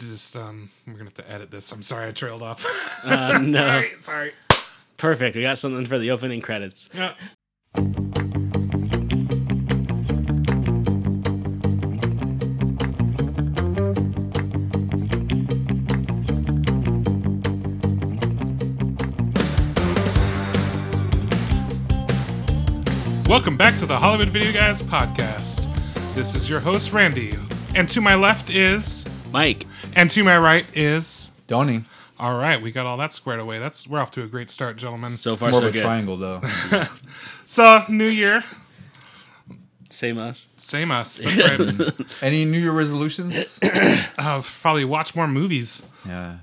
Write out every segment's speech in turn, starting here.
just um, we're gonna have to edit this. I'm sorry, I trailed off. Uh, no. sorry, sorry. Perfect. We got something for the opening credits. Yeah. Welcome back to the Hollywood Video Guys podcast. This is your host Randy, and to my left is, Mike. And to my right is. Donnie. All right, we got all that squared away. That's we're off to a great start, gentlemen. So far, More so of a good. triangle, though. So, New Year, Same us. same us. That's right. Any New Year resolutions? uh, probably watch more movies. yeah.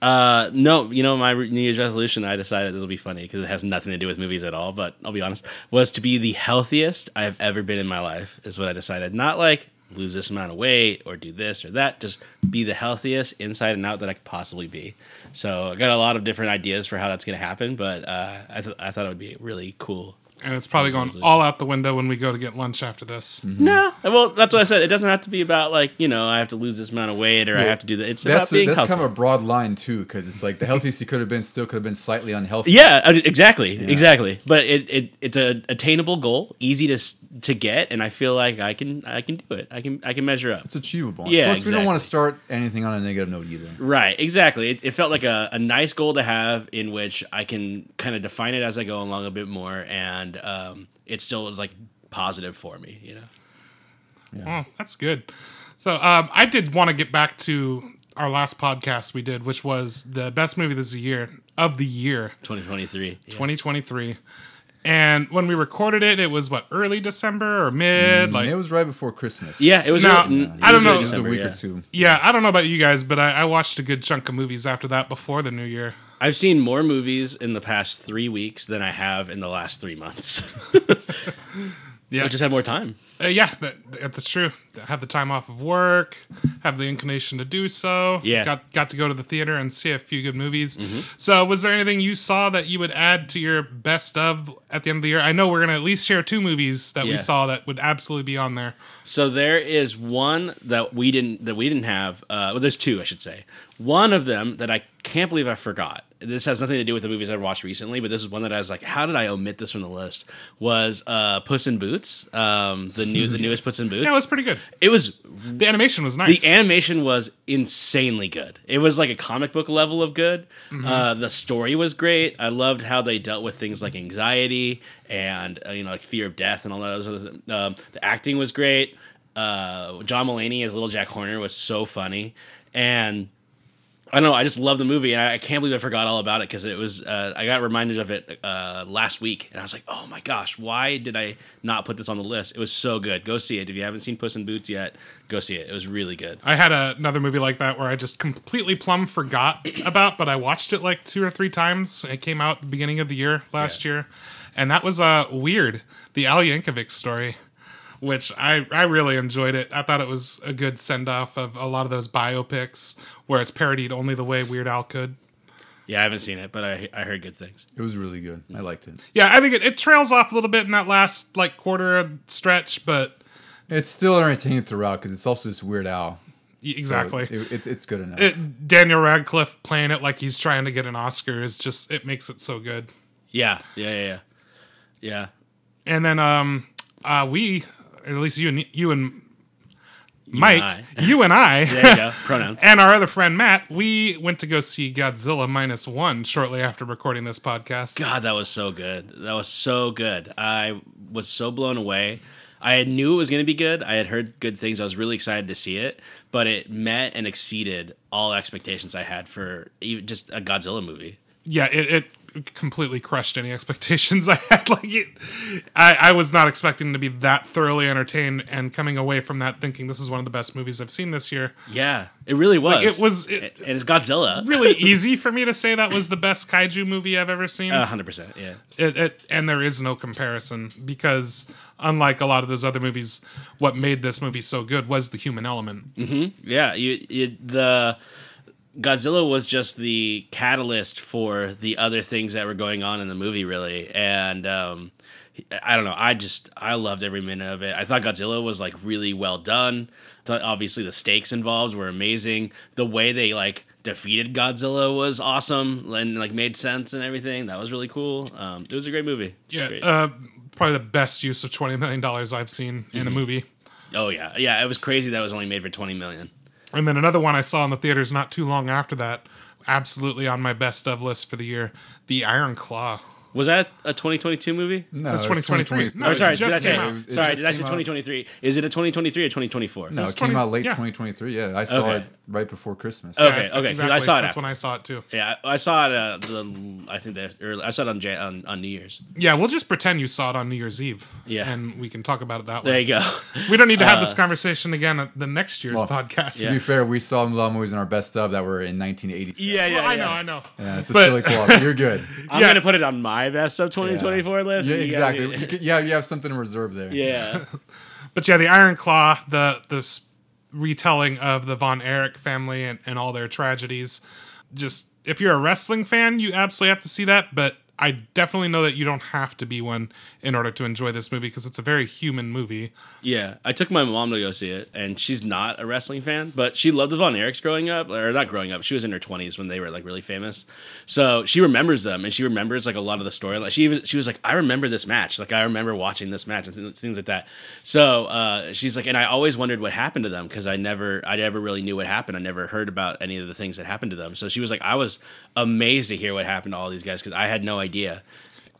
Uh, no, you know, my New Year's resolution, I decided this will be funny because it has nothing to do with movies at all, but I'll be honest, was to be the healthiest I've ever been in my life, is what I decided. Not like lose this amount of weight or do this or that, just be the healthiest inside and out that I could possibly be. So I got a lot of different ideas for how that's going to happen, but uh, I, th- I thought it would be really cool. And it's probably going all out the window when we go to get lunch after this. No, well, that's what I said. It doesn't have to be about like you know I have to lose this amount of weight or I have to do that. It's That's about being that's healthy. kind of a broad line too, because it's like the healthiest he could have been still could have been slightly unhealthy. Yeah, uh, exactly, exactly. But it, it it's a attainable goal, easy to to get, and I feel like I can I can do it. I can I can measure up. It's achievable. Yeah, Plus, we don't want to start anything on a negative note either. Right, exactly. It, it felt like a, a nice goal to have in which I can kind of define it as I go along a bit more, and um, it still was like positive for me, you know. Oh, that's good. So um, I did want to get back to our last podcast we did, which was the best movie this year of the year, 2023. Yeah. 2023. And when we recorded it, it was what early December or mid, like it was right before Christmas. Yeah, it was. Now, early- I it don't was early know. It was a week yeah. or two. yeah. I don't know about you guys, but I, I watched a good chunk of movies after that before the new year. I've seen more movies in the past three weeks than I have in the last three months. Yeah, I just had more time. Uh, yeah, that, that's true. Have the time off of work, have the inclination to do so. Yeah. got got to go to the theater and see a few good movies. Mm-hmm. So, was there anything you saw that you would add to your best of at the end of the year? I know we're gonna at least share two movies that we saw that would absolutely be on there. So there is one that we didn't that we didn't have. Uh, well, there's two, I should say. One of them that I can't believe I forgot. This has nothing to do with the movies I watched recently, but this is one that I was like, how did I omit this from the list? Was uh, Puss in Boots, um, the new the newest Puss in Boots. Yeah, it was pretty good. It was The animation was nice. the animation was insanely good. It was like a comic book level of good. Mm-hmm. Uh, the story was great. I loved how they dealt with things like anxiety and uh, you know like fear of death and all those. Other things. Um, the acting was great. Uh, John Mulaney as Little Jack Horner was so funny, and I don't know. I just love the movie, and I, I can't believe I forgot all about it because it was. Uh, I got reminded of it uh, last week, and I was like, "Oh my gosh, why did I not put this on the list?" It was so good. Go see it if you haven't seen Puss in Boots yet. Go see it. It was really good. I had a, another movie like that where I just completely plumb forgot about, but I watched it like two or three times. It came out the beginning of the year last Yeah. year, and that was uh, weird. The Al Yankovic story, which I I really enjoyed it. I thought it was a good send off of a lot of those biopics where it's parodied only the way Weird Al could. Yeah, I haven't seen it, but I I heard good things. It was really good. I liked it. Yeah, I think it, it trails off a little bit in that last like quarter stretch, but It's still entertaining throughout because it's also this Weird Al. y- So exactly. it- it's it's good enough. it, Daniel Radcliffe playing it like he's trying to get an Oscar is just it makes it so good. Yeah, yeah, yeah, yeah. yeah. And then um uh we or at least you and you and Mike, I. you and I There you go. Pronouns. and our other friend Matt, we went to go see Godzilla minus one shortly after recording this podcast. God, that was so good. That was so good. I was so blown away. I knew it was going to be good. I had heard good things. I was really excited to see it, but it met and exceeded all expectations I had for even just a Godzilla movie. Yeah, it, it completely crushed any expectations I had. Like it, I, I was not expecting to be that thoroughly entertained and coming away from that thinking this is one of the best movies I've seen this year. Yeah, it really was. it was- it- and it's Godzilla. Really easy for me to say that was the best kaiju movie I've ever seen. A hundred percent. Yeah. it, it, and there is no comparison because unlike a lot of those other movies what made this movie so good was the human element mm-hmm. Yeah, you, you the Godzilla was just the catalyst for the other things that were going on in the movie, really, and um, I don't know. I just I loved every minute of it. I thought Godzilla was like really well done. Thought obviously the stakes involved were amazing. The way they like defeated Godzilla was awesome and like made sense and everything. That was really cool. Um, it was a great movie. Yeah, great. uh, probably the best use of twenty million dollars I've seen in a Mm-hmm. movie. oh yeah, yeah. It was crazy that it was only made for twenty million. And then another one I saw in the theaters not too long after that, absolutely on my best of list for the year, The Iron Claw. Was that a 2022 movie? No, That's it 2023. No, Oh, sorry, just did I say, out. It it sorry, just did I say came out. 2023? Is it a 2023 or 2024? No, was it came 20 out late yeah. 2023. Yeah, I saw Okay. it right before Christmas. Okay, Yeah, okay, 'cause I saw it That's after. when I saw it too. Yeah, I I saw it. Uh, the I think that or I saw it on, Jan- on on New Year's. Yeah, we'll just pretend you saw it on New Year's Eve. Yeah. and we can talk about it that way. There you go. We don't need to have this Uh, conversation again at the next year's Well, podcast. To be fair, we saw a lot of movies in our best of that were in 1980. Yeah, yeah, Well, I know, I know. Yeah, it's a silly co-op. You're good. I'm gonna put it on my best of 2024 list. Yeah, You guys- exactly. You could, yeah, you have something in reserve there. yeah, But yeah, the Iron Claw, the the retelling of the Von Erich family and, and all their tragedies. Just if you're a wrestling fan, you absolutely have to see that. But I definitely know that you don't have to be one in order to enjoy this movie because it's a very human movie. yeah. I took my mom to go see it, and she's not a wrestling fan, but she loved the Von Erichs growing up, or not growing up. She was in her 20s when they were like really famous, so she remembers them, and she remembers like a lot of the story. Like she was, she was like, I remember this match. Like I remember watching this match and things things like that. So uh, she's like, and I always wondered what happened to them because I never, I never really knew what happened. I never heard about any of the things that happened to them. So she was like, I was amazed to hear what happened to all these guys because I had no idea.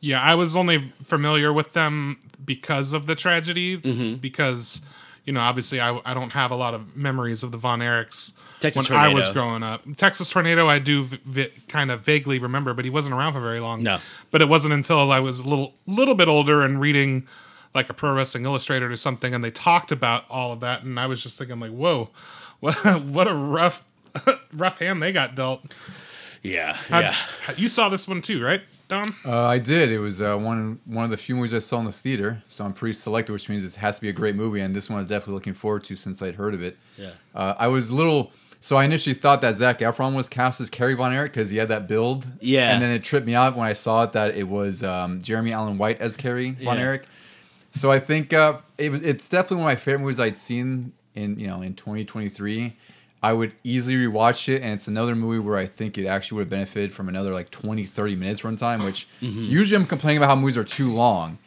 Yeah, I was only familiar with them because of the tragedy, Mm-hmm. because you know, obviously, I, I don't have a lot of memories of the Von Erichs Texas when I was growing up. Texas Tornado, I do vi- kind of vaguely remember, but he wasn't around for very long. No. but it wasn't until I was a little little bit older and reading like a Pro Wrestling Illustrated or something, and they talked about all of that, and I was just thinking like, whoa, what what a rough rough hand they got dealt. Yeah, How'd- yeah. you saw this one too, right, Don? Uh, I did. It was uh, one one of the few movies I saw in the theater, so I'm pretty selective, which means it has to be a great movie. And this one I was definitely looking forward to since I'd heard of it. Yeah. Uh, I was a little. So I initially thought that Zac Efron was cast as Kerry Von Erich because he had that build. Yeah. And then it tripped me out when I saw it that it was um, Jeremy Allen White as Kerry Von Yeah. Erich. So I think uh, it, it's definitely one of my favorite movies I'd seen in you know in 2023. I would easily rewatch it, and it's another movie where I think it actually would have benefited from another like 20, 30 minutes runtime, which mm-hmm. usually I'm complaining about how movies are too long.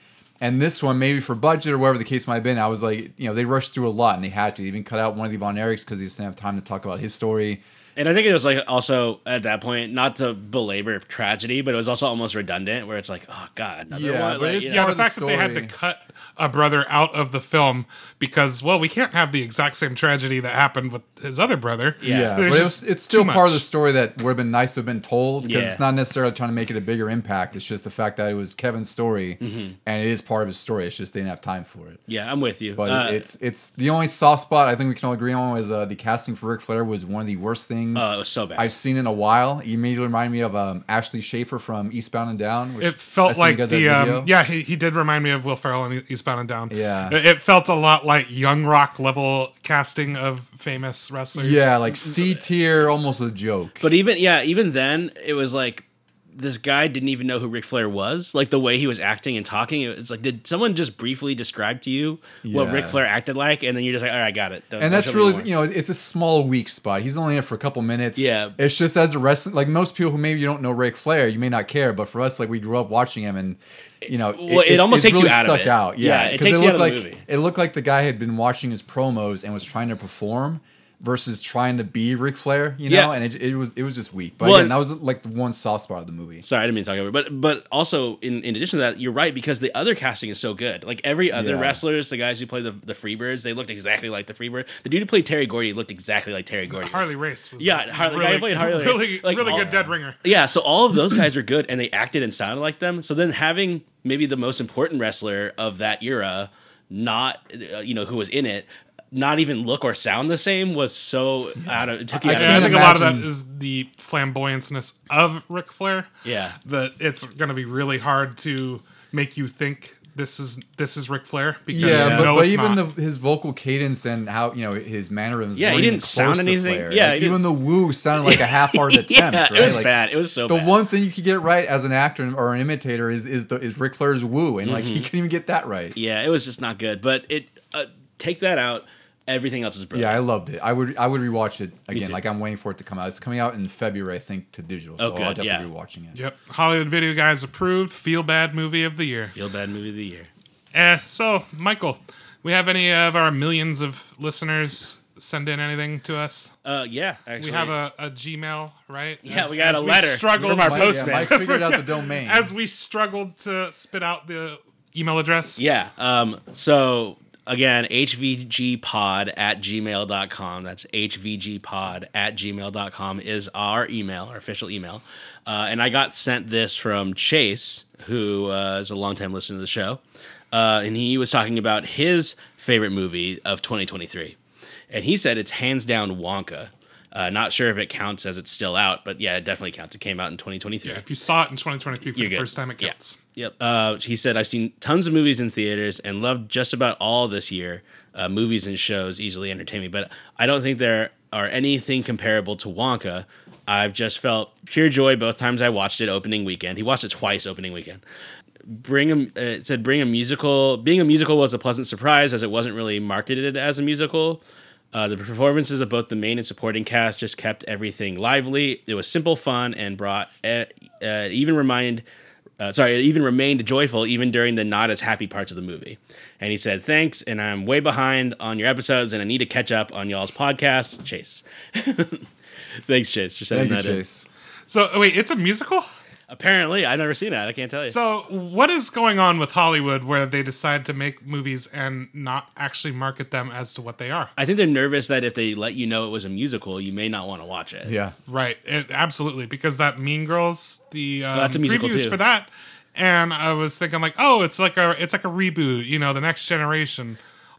And this one, maybe for budget or whatever the case might have been, I was like, you know, they rushed through a lot and they had to. They even cut out one of the Von Erichs because he just didn't have time to talk about his story. And I think it was like also at that point, not to belabor tragedy, but it was also almost redundant where it's like, oh god, another Yeah, one. but Like, it's you Yeah, know? the part of the fact that they had to cut a brother out of the film because, well, we can't have the exact same tragedy that happened with his other brother. Yeah. Yeah, but it was, it's still too part of the story that would have been nice to have been told because Yeah. it's not necessarily trying to make it a bigger impact. It's just the fact that it was Kevin's story Mm-hmm. and it is part of his story. It's just they didn't have time for it. yeah, I'm with you. But Uh, it's it's the only soft spot I think we can all agree on is uh, the casting for Ric Flair was one of the worst things oh, it was so bad. I've seen in a while. He immediately reminded me of um, Ashley Schaeffer from Eastbound and Down. Which It felt like the um, yeah he, he did remind me of Will Ferrell in Eastbound and Down. Yeah. it, it felt a lot like Young Rock level casting of famous wrestlers. yeah, like C tier, almost a joke. but even yeah, even then it was like this guy didn't even know who Ric Flair was. Like the way he was acting and talking, it's like did someone just briefly describe to you what Yeah. Ric Flair acted like, and then you're just like, all right, I got it. Don't- and that's really you know it's a small weak spot. He's only in it for a couple minutes. Yeah. it's just as a wrestling like most people who maybe you don't know Ric Flair, you may not care, but for us, like we grew up watching him and. You know, Well, it it's- almost takes you really out of stuck it. out. Yeah, Yeah, it takes you out of the like movie. it looked like the guy had been watching his promos and was trying to perform versus trying to be Ric Flair. You know, Yeah. and it, it was it was just weak. But Well, again, that was like the one soft spot of the movie. Sorry, I didn't mean to talk over. But but also in, in addition to that, you're right because the other casting is so good. Like every other Yeah. wrestlers, the guys who play the the Freebirds, they looked exactly like the Freebird. The dude who played Terry Gordy looked exactly like Terry Gordy. Harley Race. Was Yeah, Harley- really, guy played Harley. Really, Like, really all- good dead ringer. Yeah, so all of those guys were good and they acted and sounded like them. So then having maybe the most important wrestler of that era, not uh, you know who was in it, not even look or sound the same was so out of. It took you I out And I of can't think a lot of that is imagine- is the flamboyanceness of Ric Flair. Yeah. that it's going to be really hard to make you think this is this is Ric Flair because Yeah, you but, know but it's even not. the his vocal cadence and how you know his mannerisms. Yeah, he didn't sound close to anything- Flair. yeah, Like, even the woo sounded like a half-hearted attempt. yeah, right? it was Like, bad. It was so The bad. one thing you could get right as an actor or an imitator is is the is Ric Flair's woo, and like he couldn't even get that right. Mm-hmm. yeah, it was just not good. But it uh, take that out. Everything else is brilliant. Yeah. I loved it. I would I would rewatch it again. too. Like I'm waiting for it to come out. It's coming out in February, I think, to digital. So Oh, I'll good, definitely yeah. be watching it. Yep, Hollywood Video Guys approved. Feel bad movie of the year. Feel bad movie of the year. Eh, so Michael, we have any of our millions of listeners send in anything to us? Uh, yeah, actually, We have a, a Gmail, right? Yeah, As- we got as a letter struggled from our Mike, postman. yeah, Mike figured out the domain. as we struggled to spit out the email address. Yeah. Um, so again, hvgpod at gmail.com. That's hvgpod at gmail.com is our email, our official email. Uh, and I got sent this from Chase, who uh, is a longtime listener to the show. Uh, and he was talking about his favorite movie of 2023. And he said it's hands down Wonka. Uh, not sure if it counts as it's still out, but yeah, it definitely counts. It came out in 2023. Yeah, if you saw it in 2023 for You're the good. first time, it Yeah. counts. Yep. Uh, he said, I've seen tons of movies in theaters and loved just about all this year. Uh, movies and shows easily entertain me, but I don't think there are anything comparable to Wonka. I've just felt pure joy both times I watched it opening weekend. He watched it twice opening weekend. Bring a, uh, it said bring a musical. Being a musical was a pleasant surprise as it wasn't really marketed as a musical. Uh, the performances of both the main and supporting cast just kept everything lively. It was simple, fun, and brought uh, uh, even remind. Uh, sorry, it even remained joyful even during the not as happy parts of the movie. And he said, "Thanks, and I'm way behind on your episodes, and I need to catch up on y'all's podcast. Chase, thanks, Chase, for sending Thank you, that in. Chase. So oh, wait, it's a musical. Apparently, I've never seen that. I can't tell you. So what is going on with Hollywood where they decide to make movies and not actually market them as to what they are? I think they're nervous that if they let you know it was a musical, you may not want to watch it. Yeah. Right, it, absolutely, because that Mean Girls, the um, that's a musical previews too. for that, and I was thinking like, oh, it's like a it's like a reboot, you know, the next generation.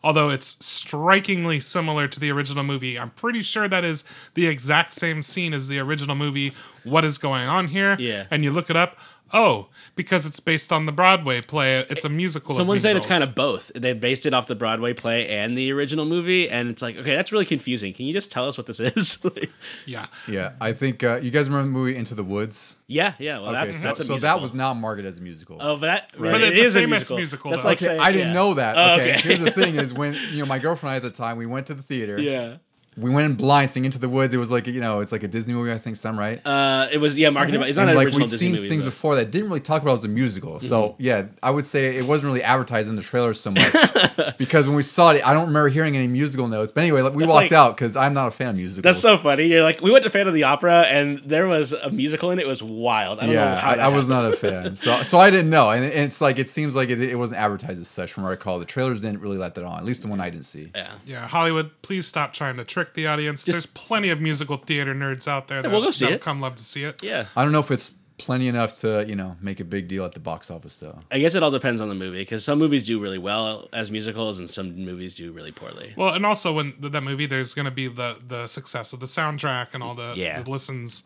Although it's strikingly similar to the original movie, I'm pretty sure that is the exact same scene as the original movie. What is going on here? Yeah. and you look it up. Oh, because it's based on the Broadway play. It's a musical. of Someone Mean said it's kind of both. They based it off the Broadway play and the original movie, and it's like, okay, that's really confusing. Can you just tell us what this is? Like, yeah. Yeah. I think uh, you guys remember the movie Into the Woods? yeah, yeah. Well, Okay, that's so, that's a so that was not marketed as a musical. Oh, but that Right. But it it's a is famous musical, That's though. like okay, saying, I didn't yeah. know that. Oh, okay. okay. Here's the thing: is when you know my girlfriend and I at the time we went to the theater. Yeah. We went in blind, seeing Into the Woods. It was like you know, it's like a Disney movie. I think, some right. Uh, it was yeah marketed by. It's not and an like original we'd Disney seen movie. things though. before that didn't really talk about it as a musical. So yeah, I would say it wasn't really advertised in the trailer so much because when we saw it, I don't remember hearing any musical notes. But anyway, like, we That's walked like- out because I'm not a fan of musicals. That's so funny. You're like, we went to Fan of the Opera, and there was a musical in it. It was wild. I don't know yeah, how I, that I was not a fan, so so I didn't know, and, and it's like it seems like it, it wasn't advertised as such from what I recall. The trailers didn't really let that on, at least the one I didn't see. Yeah. Yeah, Hollywood, please stop trying to trick the audience. There's plenty of musical theater nerds out there that we'll go see it. come love to see it. Yeah. I don't know if it's plenty enough to you know make a big deal at the box office though. I guess it all depends on the movie because some movies do really well as musicals, and some movies do really poorly. Well, and also when th- that movie, there's going to be the the success of the soundtrack and all the, Yeah. the listens.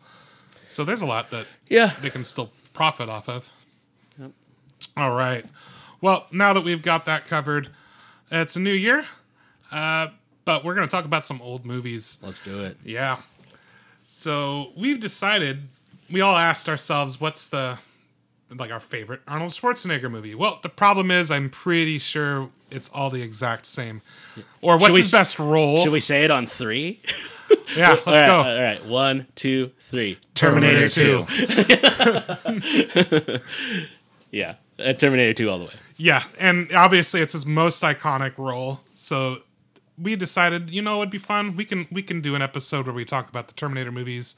So there's a lot that Yeah. they can still profit off of. All right. Well, now that we've got that covered, it's a new year, uh, but we're going to talk about some old movies. Let's do it. Yeah. So we've decided. We all asked ourselves, "What's the like our favorite Arnold Schwarzenegger movie?" Well, the problem is, I'm pretty sure it's all the exact same. Or what's his s- best role? Should we say it on three? Yeah, let's all right, go. All right. One, two, three. Terminator, Two. Yeah. Uh, Terminator 2 all the way. Yeah, and obviously it's his most iconic role. So we decided, you know, it'd be fun. We can we can do an episode where we talk about the Terminator movies.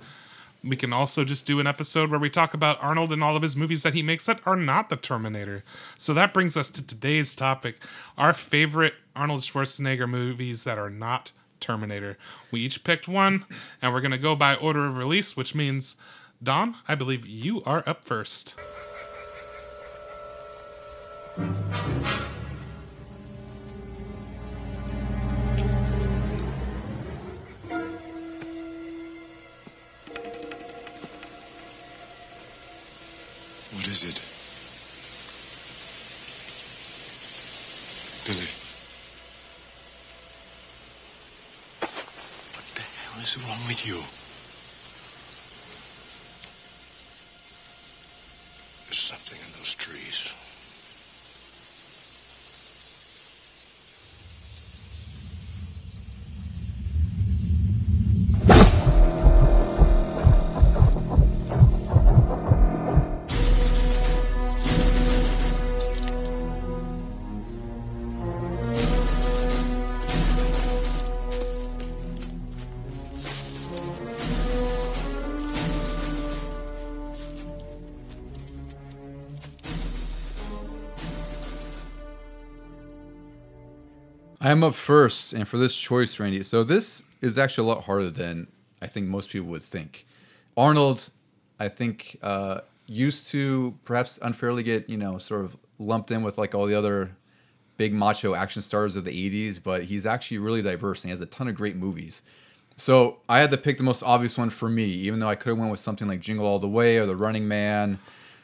We can also just do an episode where we talk about Arnold and all of his movies that he makes that are not the Terminator. So that brings us to today's topic: our favorite Arnold Schwarzenegger movies that are not Terminator. We each picked one, and we're gonna go by order of release, which means, Don, I believe you are up first. What is it? Billy. What the hell is wrong with you? I'm up first, and for this choice, Randy. So this is actually a lot harder than I think most people would think. Arnold, I think, uh, used to perhaps unfairly get you know sort of lumped in with like all the other big macho action stars of the '80s, but he's actually really diverse and he has a ton of great movies. So I had to pick the most obvious one for me, even though I could have went with something like Jingle All the Way or The Running Man,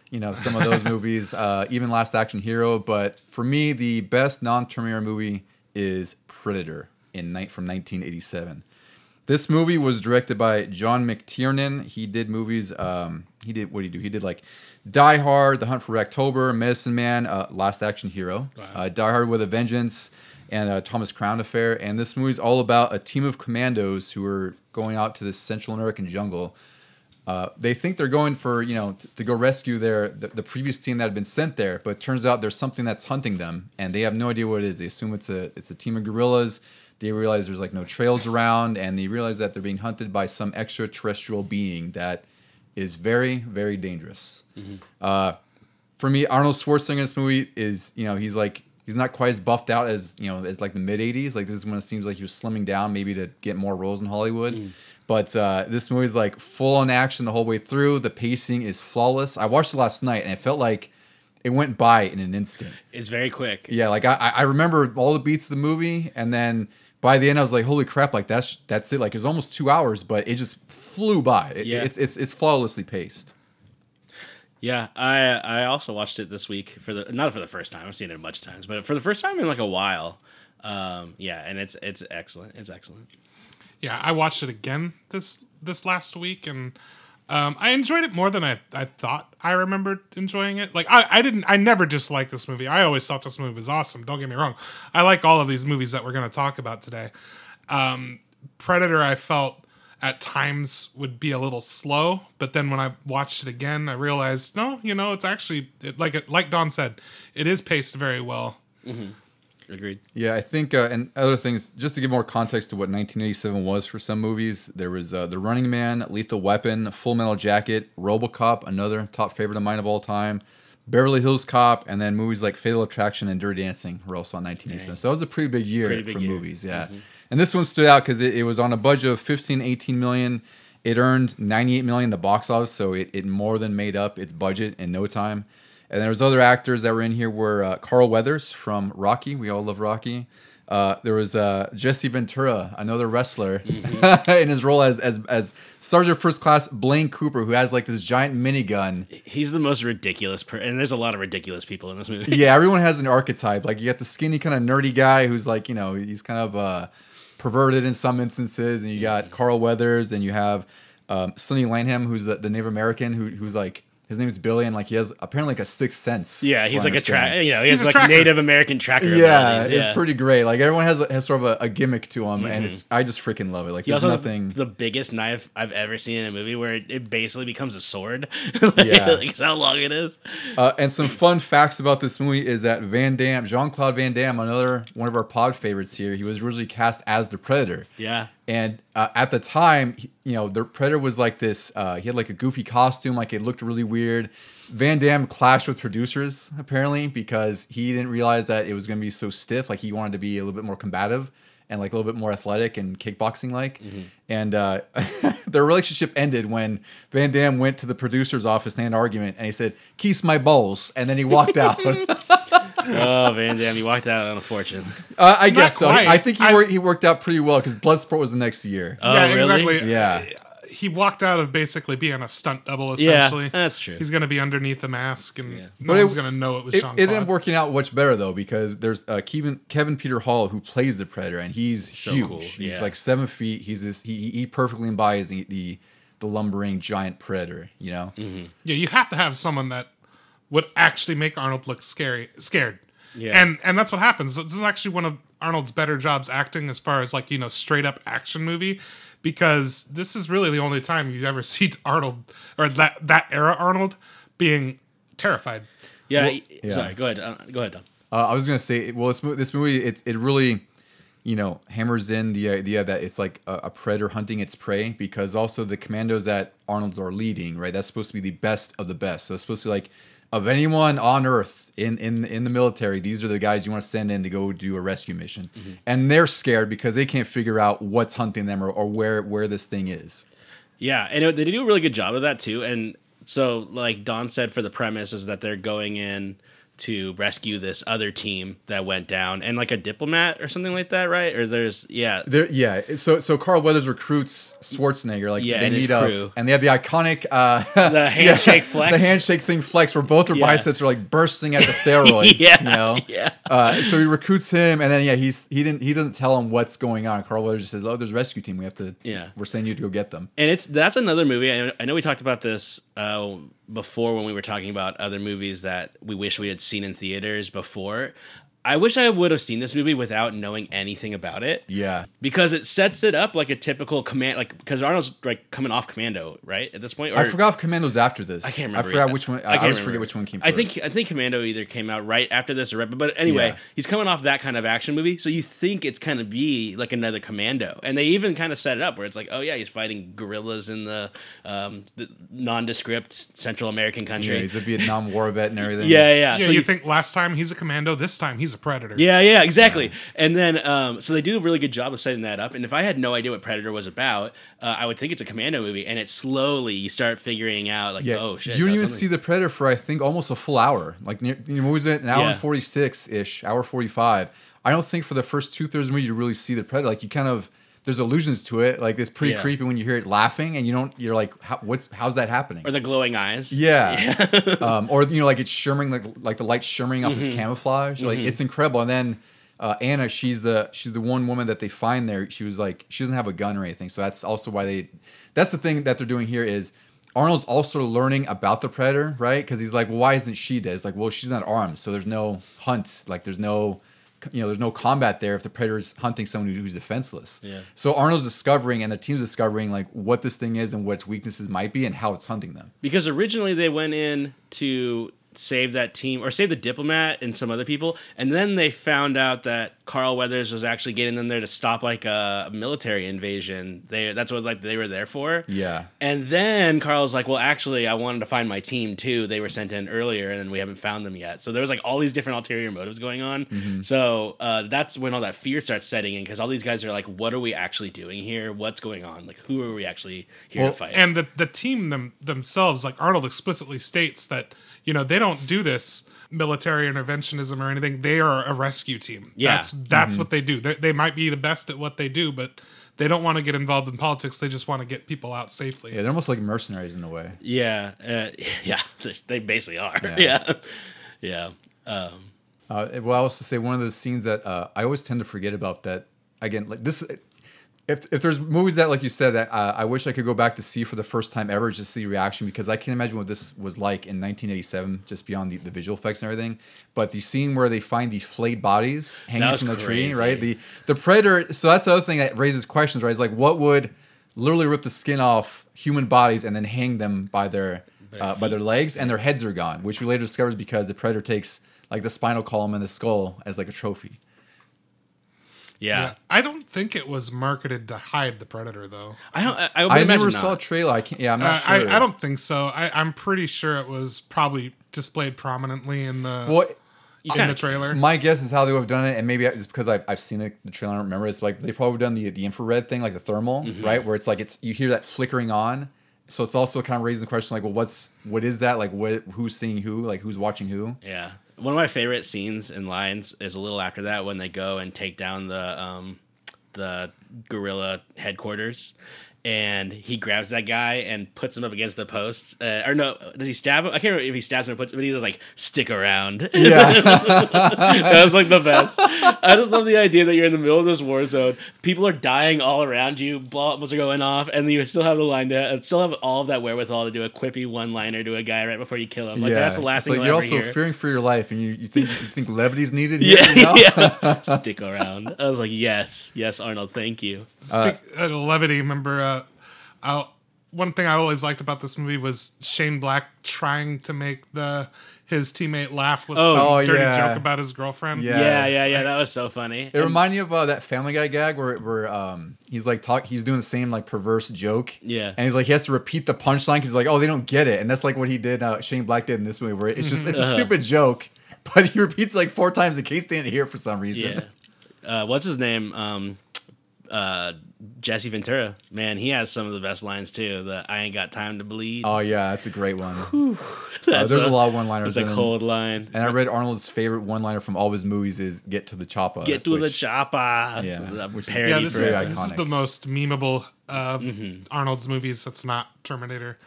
you know, some of those movies, uh, even Last Action Hero. But for me, the best non-Terminator movie is Predator in night from 1987. This movie was directed by John McTiernan. He did movies. Um, he did what did he do? He did like Die Hard, The Hunt for October, Medicine Man, uh, Last Action Hero, uh, Die Hard with a Vengeance, and uh, Thomas Crown Affair. And this movie is all about a team of commandos who are going out to this Central American jungle. Uh, they think they're going for you know t- to go rescue their the, the previous team that had been sent there, but it turns out there's something that's hunting them, and they have no idea what it is. They assume it's a it's a team of guerrillas. They realize there's like no trails around, and they realize that they're being hunted by some extraterrestrial being that is very very dangerous. Uh, for me, Arnold Schwarzenegger in this movie is you know he's like he's not quite as buffed out as you know as like the mid '80s. Like this is when it seems like he was slimming down maybe to get more roles in Hollywood. But uh, this movie's like full on action the whole way through. The pacing is flawless. I watched it last night and it felt like it went by in an instant. It's very quick. Yeah, like I, I remember all the beats of the movie, and then by the end I was like, "Holy crap!" Like that's that's it. Like it was almost two hours, but it just flew by. It- Yeah. it's it's it's flawlessly paced. Yeah, I I also watched it this week for the not for the first time. I've seen it a bunch of times, but for the first time in like a while. Um, yeah, and it's it's excellent. It's excellent. Yeah, I watched it again this this last week, and um, I enjoyed it more than I, I thought I remembered enjoying it. Like I, I didn't I never disliked this movie. I always thought this movie was awesome. Don't get me wrong. I like all of these movies that we're going to talk about today. Um, Predator, I felt at times would be a little slow, but then when I watched it again, I realized no, you know, it's actually it, like it, like Don said, it is paced very well. Agreed. Yeah, I think, uh, and other things, just to give more context to what 1987 was for some movies, there was uh, The Running Man, Lethal Weapon, Full Metal Jacket, Robocop, another top favorite of mine of all time, Beverly Hills Cop, and then movies like Fatal Attraction and Dirty Dancing were also on 1987. So that was a pretty big year Pretty big for year. movies, yeah. And this one stood out because it, it was on a budget of 15, 18 million. It earned 98 million in the box office, so it, it more than made up its budget in no time. And there was other actors that were in here were uh, Carl Weathers from Rocky. We all love Rocky. Uh, there was uh, Jesse Ventura, another wrestler, in his role as, as as Sergeant First Class Blaine Cooper, who has like this giant minigun. He's the most ridiculous, per- and there's a lot of ridiculous people in this movie. Yeah, everyone has an archetype. Like you got the skinny kind of nerdy guy who's like you know he's kind of uh, perverted in some instances, and you got Carl Weathers, and you have um, Sonny Landham, who's the, the Native American who who's like his name is Billy, and like he has apparently like a sixth sense. Yeah, he's like a track. You know, he He's has like tracker. Native American tracker. Yeah, abilities, it's pretty great. Like everyone has, has sort of a, a gimmick to him, and it's I just freaking love it. Like He there's also nothing. has the biggest knife I've ever seen in a movie, where it, it basically becomes a sword. like, Yeah. like, it's how long it is. Uh, and some fun facts about this movie is that Van Damme, Jean Claude Van Damme, another one of our pod favorites here, he was originally cast as the Predator. Yeah, And uh, at the time, you know, the Predator was like this. Uh, he had like a goofy costume, like it looked really weird. Van Damme clashed with producers apparently because he didn't realize that it was going to be so stiff. Like he wanted to be a little bit more combative and like a little bit more athletic and kickboxing like. And uh, their relationship ended when Van Damme went to the producer's office and had an argument, and he said, "Kiss my balls," and then he walked out. oh Van Damme, he walked out on a fortune. uh, I guess so. quite. I think he I- worked, he worked out pretty well because Bloodsport was the next year. Oh, yeah, really? exactly. Yeah. He walked out of basically being a stunt double. Yeah, Essentially, that's true. He's going to be underneath the mask, and Yeah. no But it- one's going to know it was It, Sean. it ended up working out much better though because there's uh, Kevin Kevin Peter Hall who plays the Predator and he's So huge. cool, He's like seven feet. He's this. He he perfectly embodies the the, the lumbering giant predator. You know. Mm-hmm. Yeah, you have to have someone that would actually make Arnold look scary, scared. Yeah. And and that's what happens. This is actually one of Arnold's better jobs acting as far as like, you know, straight up action movie because this is really the only time you ever see Arnold or that that era Arnold being terrified. Yeah, Well, yeah. sorry. Go ahead. Uh, go ahead, Don. Uh, I was gonna say, well, this, this movie, it, it really, you know, hammers in the idea that it's like a, a predator hunting its prey because also the commandos that Arnold are leading, right? That's supposed to be the best of the best. So it's supposed to be like of anyone on Earth in in in the military, these are the guys you want to send in to go do a rescue mission, mm-hmm. and they're scared because they can't figure out what's hunting them or, or where where this thing is. Yeah, and it, they do a really good job of that too. And so, like Don said, for the premise is that they're going in to rescue this other team that went down, and like a diplomat or something like that, right? Or there's yeah, There, yeah. So so Carl Weathers recruits Schwarzenegger. Like Yeah, they and up, crew. and they have the iconic uh, The handshake flex. the handshake thing flex, where both their Yeah. biceps are like bursting at the steroids. Yeah, you know. yeah. Uh, so he recruits him, and then yeah, he's he didn't he doesn't tell him what's going on. Carl Weathers just says, "Oh, there's a rescue team. We have to. Yeah. we're sending you to go get them." and it's that's another movie. I, I know we talked about this uh, before when we were talking about other movies that we wish we had seen in theaters before. I wish I would have seen this movie without knowing anything about it. Yeah. because it sets it up like a typical command like because arnold's like coming off commando right at this point I forgot if Commando's after this. i can't remember I forgot yet. which one. I, can't I always remember. forget which one came. i think i think commando either came out right after this or right but anyway Yeah. he's coming off that kind of action movie so you think it's kind of be like another commando and they even kind of set it up where it's like oh yeah he's fighting guerrillas in the, um, the nondescript central american country Yeah, he's a Vietnam War vet and everything. yeah, yeah. Yeah, So you, you think last time he's a commando, this time he's a predator. Yeah, yeah, exactly. And then, um, so they do a really good job of setting that up. And if I had no idea what Predator was about, uh, I would think it's a commando movie. And it slowly you start figuring out, like, Yeah, oh shit, you don't even something- see the Predator for I think almost a full hour. Like you know, what was it? An hour Yeah. and forty six ish, hour forty five. I don't think for the first two thirds of the movie you really see the Predator. Like you kind of there's allusions to it. Like it's pretty Yeah. creepy when you hear it laughing, and you don't. You're like, How, what's how's that happening? or the glowing eyes. Yeah. um, or you know, like it's shimmering, like like the light shimmering off Mm-hmm. its camouflage. Like it's incredible. And then uh, Anna, she's the she's the one woman that they find there. She was like she doesn't have a gun or anything. So that's also why they. That's the thing that they're doing here is. Arnold's also learning about the predator, right? Because he's like, well, why isn't she dead? It's like, well, she's not armed, so there's no hunt. Like, there's no, you know, there's no combat there if the predator's hunting someone who's defenseless. Yeah. So Arnold's discovering, and the team's discovering, like, what this thing is and what its weaknesses might be and how it's hunting them. Because originally they went in to save that team or save the diplomat and some other people, and then they found out that Carl Weathers was actually getting them there to stop like a military invasion. They that's what like they were there for. Yeah. And then Carl's like, well, actually, I wanted to find my team too. They were sent in earlier, and we haven't found them yet. So there was like all these different ulterior motives going on. Mm-hmm. So uh, that's when all that fear starts setting in because all these guys are like, what are we actually doing here? What's going on? Like, who are we actually here Well, to fight? and the the team them themselves, like Arnold explicitly states that you know they don't do this military interventionism or anything. They are a rescue team. Yeah. that's that's what they do. They, they might be the best at what they do, but they don't want to get involved in politics. They just want to get people out safely. Yeah, they're almost like mercenaries in a way. yeah, uh, yeah, they basically are. Yeah. Yeah, yeah. Um, Uh, well, I was to say one of the scenes that uh, I always tend to forget about that. Again, like this, if if there's movies that, like you said, that uh, I wish I could go back to see for the first time ever, just see the reaction because I can't imagine what this was like in 1987, just beyond the, the visual effects and everything. But the scene where they find the flayed bodies hanging from the tree, right? The the predator. So that's the other thing that raises questions, right? Is like what would literally rip the skin off human bodies and then hang them by their uh, by their legs and their heads are gone, which we later discover is because the predator takes like the spinal column and the skull as like a trophy. Yeah. Yeah. I don't think it was marketed to hide the predator though. I don't. I, I, I never not. saw a trailer. I can't. Yeah, I'm Uh, not sure. I, I don't think so. I, I'm pretty sure it was probably displayed prominently in the Well, in kinda- the trailer. my guess is how they would have done it, and maybe it's because I've, I've seen the, the trailer. I don't remember. It's like they probably done the the infrared thing, like the thermal, Mm-hmm. right? Where it's like it's you hear that flickering on. So it's also kind of raising the question, like, well, what's what is that? Like, what who's seeing who? Like, who's watching who? Yeah. One of my favorite scenes and lines is a little after that when they go and take down the um, the guerrilla headquarters, and he grabs that guy and puts him up against the post. Uh, or no, does he stab him? I can't remember if he stabs him or puts, him, but he's like, "Stick around." Yeah. that was like the best. I just love the idea that you're in the middle of this war zone. People are dying all around you. Bombs are going off, and you still have the line to uh, still have all of that wherewithal to do a quippy one liner to a guy right before you kill him. Like that's the last It's thing like you'll you're also hear. fearing for your life, and you, you think you think levity's needed. Here, yeah, yeah. Stick around. I was like, yes, yes, Arnold, thank you. Speak uh, levity. Remember, uh, I'll, one thing I always liked about this movie was Shane Black trying to make the his teammate laugh with Oh. some Oh, dirty yeah. joke about his girlfriend. Yeah. Yeah, yeah, yeah. That was so funny. It reminded me of uh, that Family Guy gag where where um he's like talk he's doing the same like perverse joke. Yeah. And he's like he has to repeat the punchline because he's like oh they don't get it and that's like what he did uh, Shane Black did in this movie where it's just it's a Uh-huh. stupid joke but he repeats like four times in case they didn't hear it for some reason. Yeah. Uh, what's his name? Um, uh, Jesse Ventura. Man, he has some of the best lines too. The "I ain't got time to bleed." Oh yeah, that's a great one. Uh, there's a, lot of one-liners. It's a cold line. And I read Arnold's favorite one-liner from all his movies is "Get to the chopper." Get to the which- chopper. Yeah, The which is- parody Yeah, this, for is, this is the most memeable of Mm-hmm. Arnold's movies. That's not Terminator.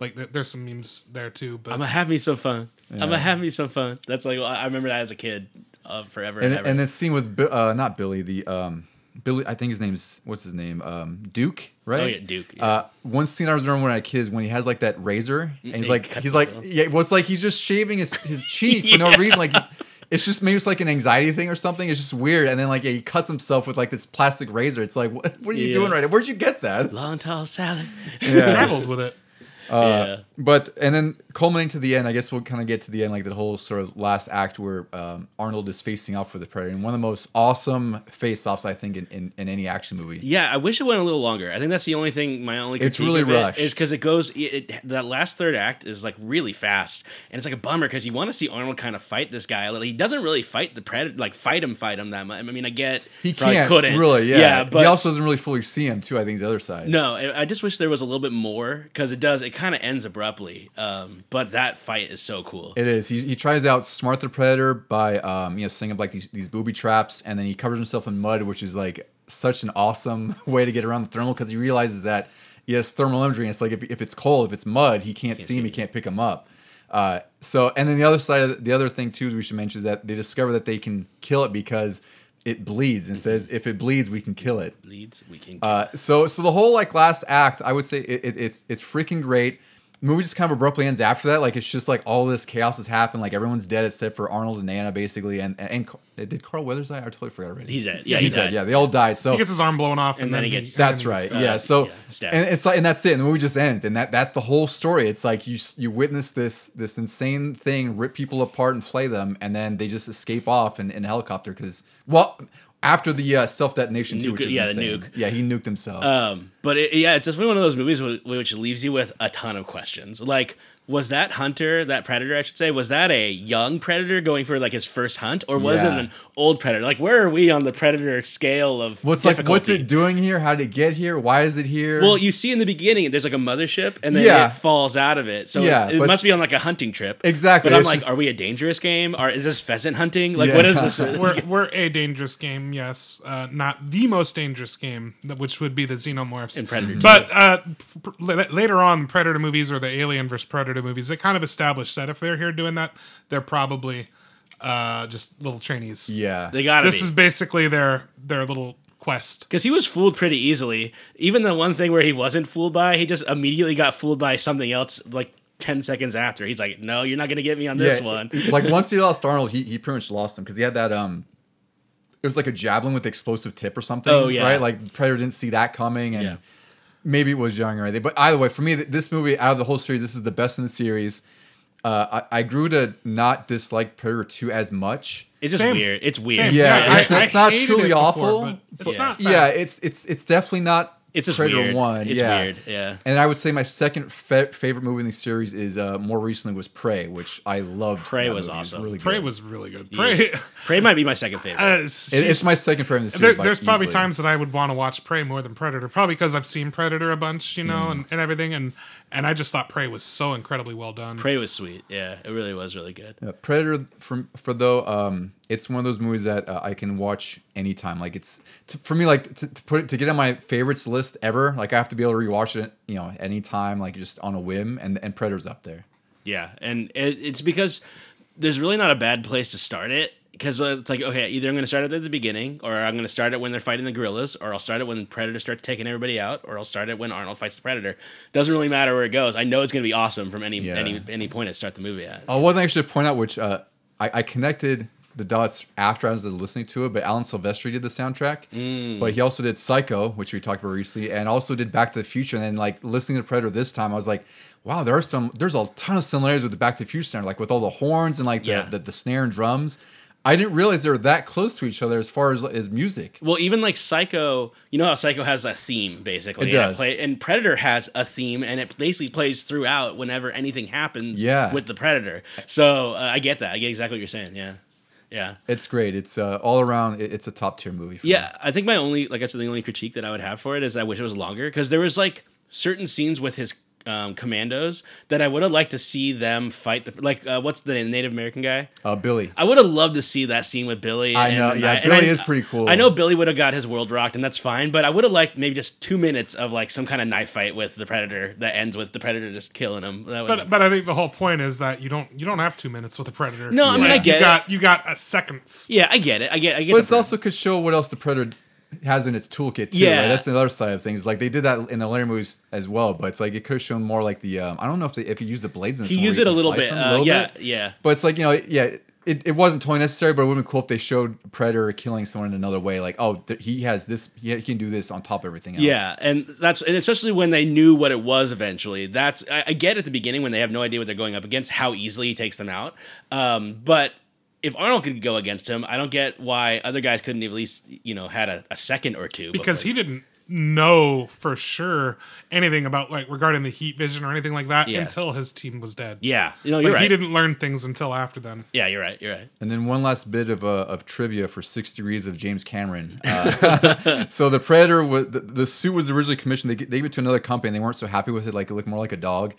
Like there's some memes there too, but I'm gonna have me some fun. I'm gonna have me some fun. That's like I remember that as a kid, uh, forever and, and ever. and that scene with uh, not Billy the um Billy I think his name's what's his name um Duke right Oh, yeah, Duke, yeah. uh one scene I was remember when I was a kid is when he has like that razor and he's He like he's like himself. yeah it was like he's just shaving his his cheek for no reason like he's, it's just maybe it's like an anxiety thing or something it's just weird and then like he cuts himself with like this plastic razor it's like what, what are you Yeah. doing right now where'd you get that long tall salad. yeah traveled with it. yeah. but and then culminating to the end, I guess we'll kind of get to the end, like the whole sort of last act where um, Arnold is facing off with the Predator, and one of the most awesome face-offs I think in, in, in any action movie. Yeah, I wish it went a little longer. I think that's the only thing. My only It's really rushed. is because it goes. It, it, that last third act is like really fast, and it's like a bummer because you want to see Arnold kind of fight this guy. a little. He doesn't really fight the predator, like fight him, fight him that much. I mean, I get He can't couldn't really, yeah. yeah, but he also doesn't really fully see him too. I think the other side. no, I I just wish there was a little bit more because it does. It kind of ends abruptly. Um, but that fight is so cool. It is. He, he tries out smart the predator by um, you know setting up like these, these booby traps, and then he covers himself in mud, which is like such an awesome way to get around the thermal because he realizes that he has thermal imagery. And it's like if, if it's cold, if it's mud, he can't, see him, he can't pick him up. Uh, so and then the other side, of the, the other thing too we should mention is that they discover that they can kill it because it bleeds and says if it bleeds, we can kill it. Leads we can. Uh, so so the whole like last act, I would say it, it, it's it's freaking great. The movie just kind of abruptly ends after that. Like it's just like all this chaos has happened. Like everyone's dead except for Arnold and Anna, basically. And and, and did Carl Weathers die? I totally forgot already. he's dead. Yeah, he's, dead. dead. Yeah, they all died. So He gets his arm blown off, and, And then then, he he gets- that's and then right. he's- yeah. So yeah, stabbed. and it's like and that's it. And the movie just ends, and that that's the whole story. It's like you you witness this this insane thing rip people apart and flay them, and then they just escape off in, in a helicopter because well after the uh, self detonation too, Nuke- which is yeah, the nuke. Yeah, he nuked himself. Um, but it, yeah, it's just one of those movies which leaves you with a ton of questions. Like, was that hunter, that predator, I should say, was that a young predator going for like his first hunt, or was Yeah. it an old predator? Like, where are we on the predator scale of What's like what's it doing here? How did it get here? Why is it here? Well, you see in the beginning, there's like a mothership, and then Yeah. it falls out of it. So Yeah, it, it must be on like a hunting trip. Exactly, But I'm it's like, just- are we a dangerous game? Or is this pheasant hunting? Like, Yeah. what is this? we're, we're a dangerous game, yes. Uh, not the most dangerous game, which would be the Xenomorphs. In Predator But uh, pr- later on, Predator movies or the Alien versus Predator movies, they kind of established that if they're here doing that, they're probably uh, just little trainees. yeah. they gotta This be. is basically their their little quest. Because he was fooled pretty easily. Even the one thing where he wasn't fooled by, he just immediately got fooled by something else like 10 seconds after. He's like, no, you're not going to get me on this Yeah, one. like once he lost Arnold, he, he pretty much lost him because he had that um it was like a javelin with explosive tip or something. Oh, yeah. Right? Like Predator didn't see that coming and Yeah. Maybe it was young or anything. But either way, for me, this movie out of the whole series, this is the best in the series. Uh, I, I grew to not dislike Predator 2 as much. It's just Same. weird. It's weird. Same. Yeah, it's- that's not truly it before, awful. but it's Yeah. not. Yeah, bad. it's it's it's definitely not It's just Predator weird. 1. It's yeah. weird. Yeah. And I would say my second fa- favorite movie in the series is uh, more recently was Prey, which I loved. Prey was movie. It awesome. really Prey good. was really good. Prey. Prey might be my second favorite. Uh, It- it's my second favorite in the series. there, by there's probably easily. times that I would want to watch Prey more than Predator, probably because I've seen Predator a bunch, you know, Mm. and, and everything, and and I just thought Prey was so incredibly well done. Prey was sweet. Yeah, it really was really good. Yeah, Predator for for though um it's one of those movies that uh, I can watch anytime. Like it's to, for me, like to, to put it to get on my favorites list ever. Like I have to be able to rewatch it, you know, anytime, like just on a whim. And and Predator's up there. Yeah, and it, it's because there's really not a bad place to start it. Because it's like, okay, either I'm going to start it at the beginning, or I'm going to start it when they're fighting the guerrillas, or I'll start it when Predator starts taking everybody out, or I'll start it when Arnold fights the Predator. Doesn't really matter where it goes. I know it's going to be awesome from any Yeah. any any point to start the movie at. I wasn't actually to point out which uh, I, I connected the dots after I was listening to it, but Alan Silvestri did the soundtrack. Mm. But he also did Psycho, which we talked about recently, and also did Back to the Future. And then like listening to Predator this time, I was like, wow, there are some there's a ton of similarities with the Back to the Future sound, like with all the horns and like the, Yeah. the, the snare and drums. I didn't realize they were that close to each other as far as as music. Well, even like Psycho, you know how Psycho has a theme basically. It and does. play, and Predator has a theme, and it basically plays throughout whenever anything happens. Yeah. with the Predator. So uh, I get that. I get exactly what you're saying. Yeah, yeah. It's great. It's uh, all around. It's a top tier movie. For me. Yeah, I think my only, like I said, the only critique that I would have for it is I wish it was longer because there was like certain scenes with his um, commandos that I would have liked to see them fight. The, like, uh, what's the Native American guy? uh, Billy. I would have loved to see that scene with Billy. I know, yeah, I- and Billy I- is pretty cool. I know Billy would have got his world rocked, and that's fine. But I would have liked maybe just two minutes of like some kind of knife fight with the Predator that ends with the Predator just killing him. That But but I think the whole point is that you don't you don't have two minutes with the predator. No, I mean, I get you it. got you got a seconds. yeah, I get it. I get. I get. But the it's also could show what else the Predator has in its toolkit too. Yeah. right? that's the other side of things. Like they did that in the later movies as well, but it's like it could have shown more like the. Um, I don't know if they, if he used the blades in he used it a little bit. a Uh, little yeah, bit. yeah. But it's like you know, yeah, it, it wasn't totally necessary, but it would have been cool if they showed Predator killing someone in another way. Like, oh, th- he has this, he, he can do this on top of everything else. Yeah, and that's and especially when they knew what it was eventually. That's I, I get at the beginning when they have no idea what they're going up against, how easily he takes them out. Um, but if Arnold could go against him, I don't get why other guys couldn't at least you know had a, a second or two because before- he didn't know for sure anything about like regarding the heat vision or anything like that Yeah. until his team was dead. yeah, you know like you're right. he didn't learn things until after then. yeah, you're right. You're right. And then one last bit of uh, of trivia for Six Degrees of James Cameron. Uh, so the Predator, was, the, the suit was originally commissioned. They, they gave it to another company. and They weren't so happy with it. Like it looked more like a dog.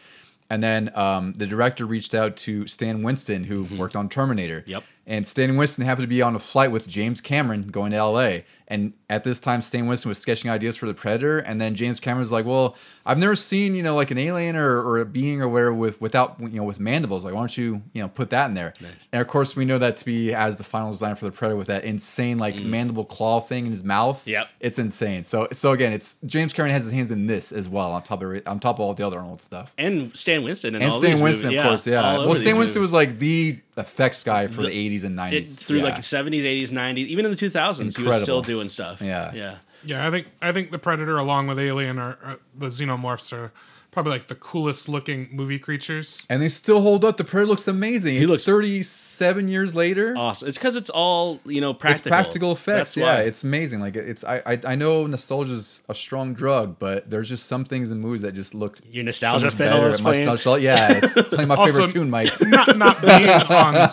And then um, the director reached out to Stan Winston, who worked on Terminator. Yep. And Stan Winston happened to be on a flight with James Cameron going to L.A. And at this time, Stan Winston was sketching ideas for the Predator. And then James Cameron was like, "Well, I've never seen you know like an alien or, or a being or whatever with without you know with mandibles. Like, why don't you you know put that in there?" And of course, we know that to be as the final design for the Predator with that insane like mandible claw thing in his mouth. Mm. Yep. It's insane. So so again, it's James Cameron has his hands in this as well on top of on top of all the other Arnold stuff. And Stan Winston and, And Stan Winston, movies. of course, yeah. all Well, Stan Winston movies. was like the effects guy for the, 80s and 90s. it, through yeah. like 70s, 80s, 90s, even in the 2000s, he was still doing stuff. Yeah. yeah. Yeah, I think I think the Predator, along with Alien, or, or the Xenomorphs, are probably like the coolest looking movie creatures. and they still hold up. The Predator looks amazing. He looks- looks 37 years later. Awesome. It's because it's all you know practical. It's practical effects. That's yeah, why. it's amazing. Like it's I, I I know nostalgia's a strong drug, but there's just some things in movies that just look Your nostalgia so much better. is My playing. nostalgia- yeah, it's playing my Also- favorite tune, Mike. Not not being on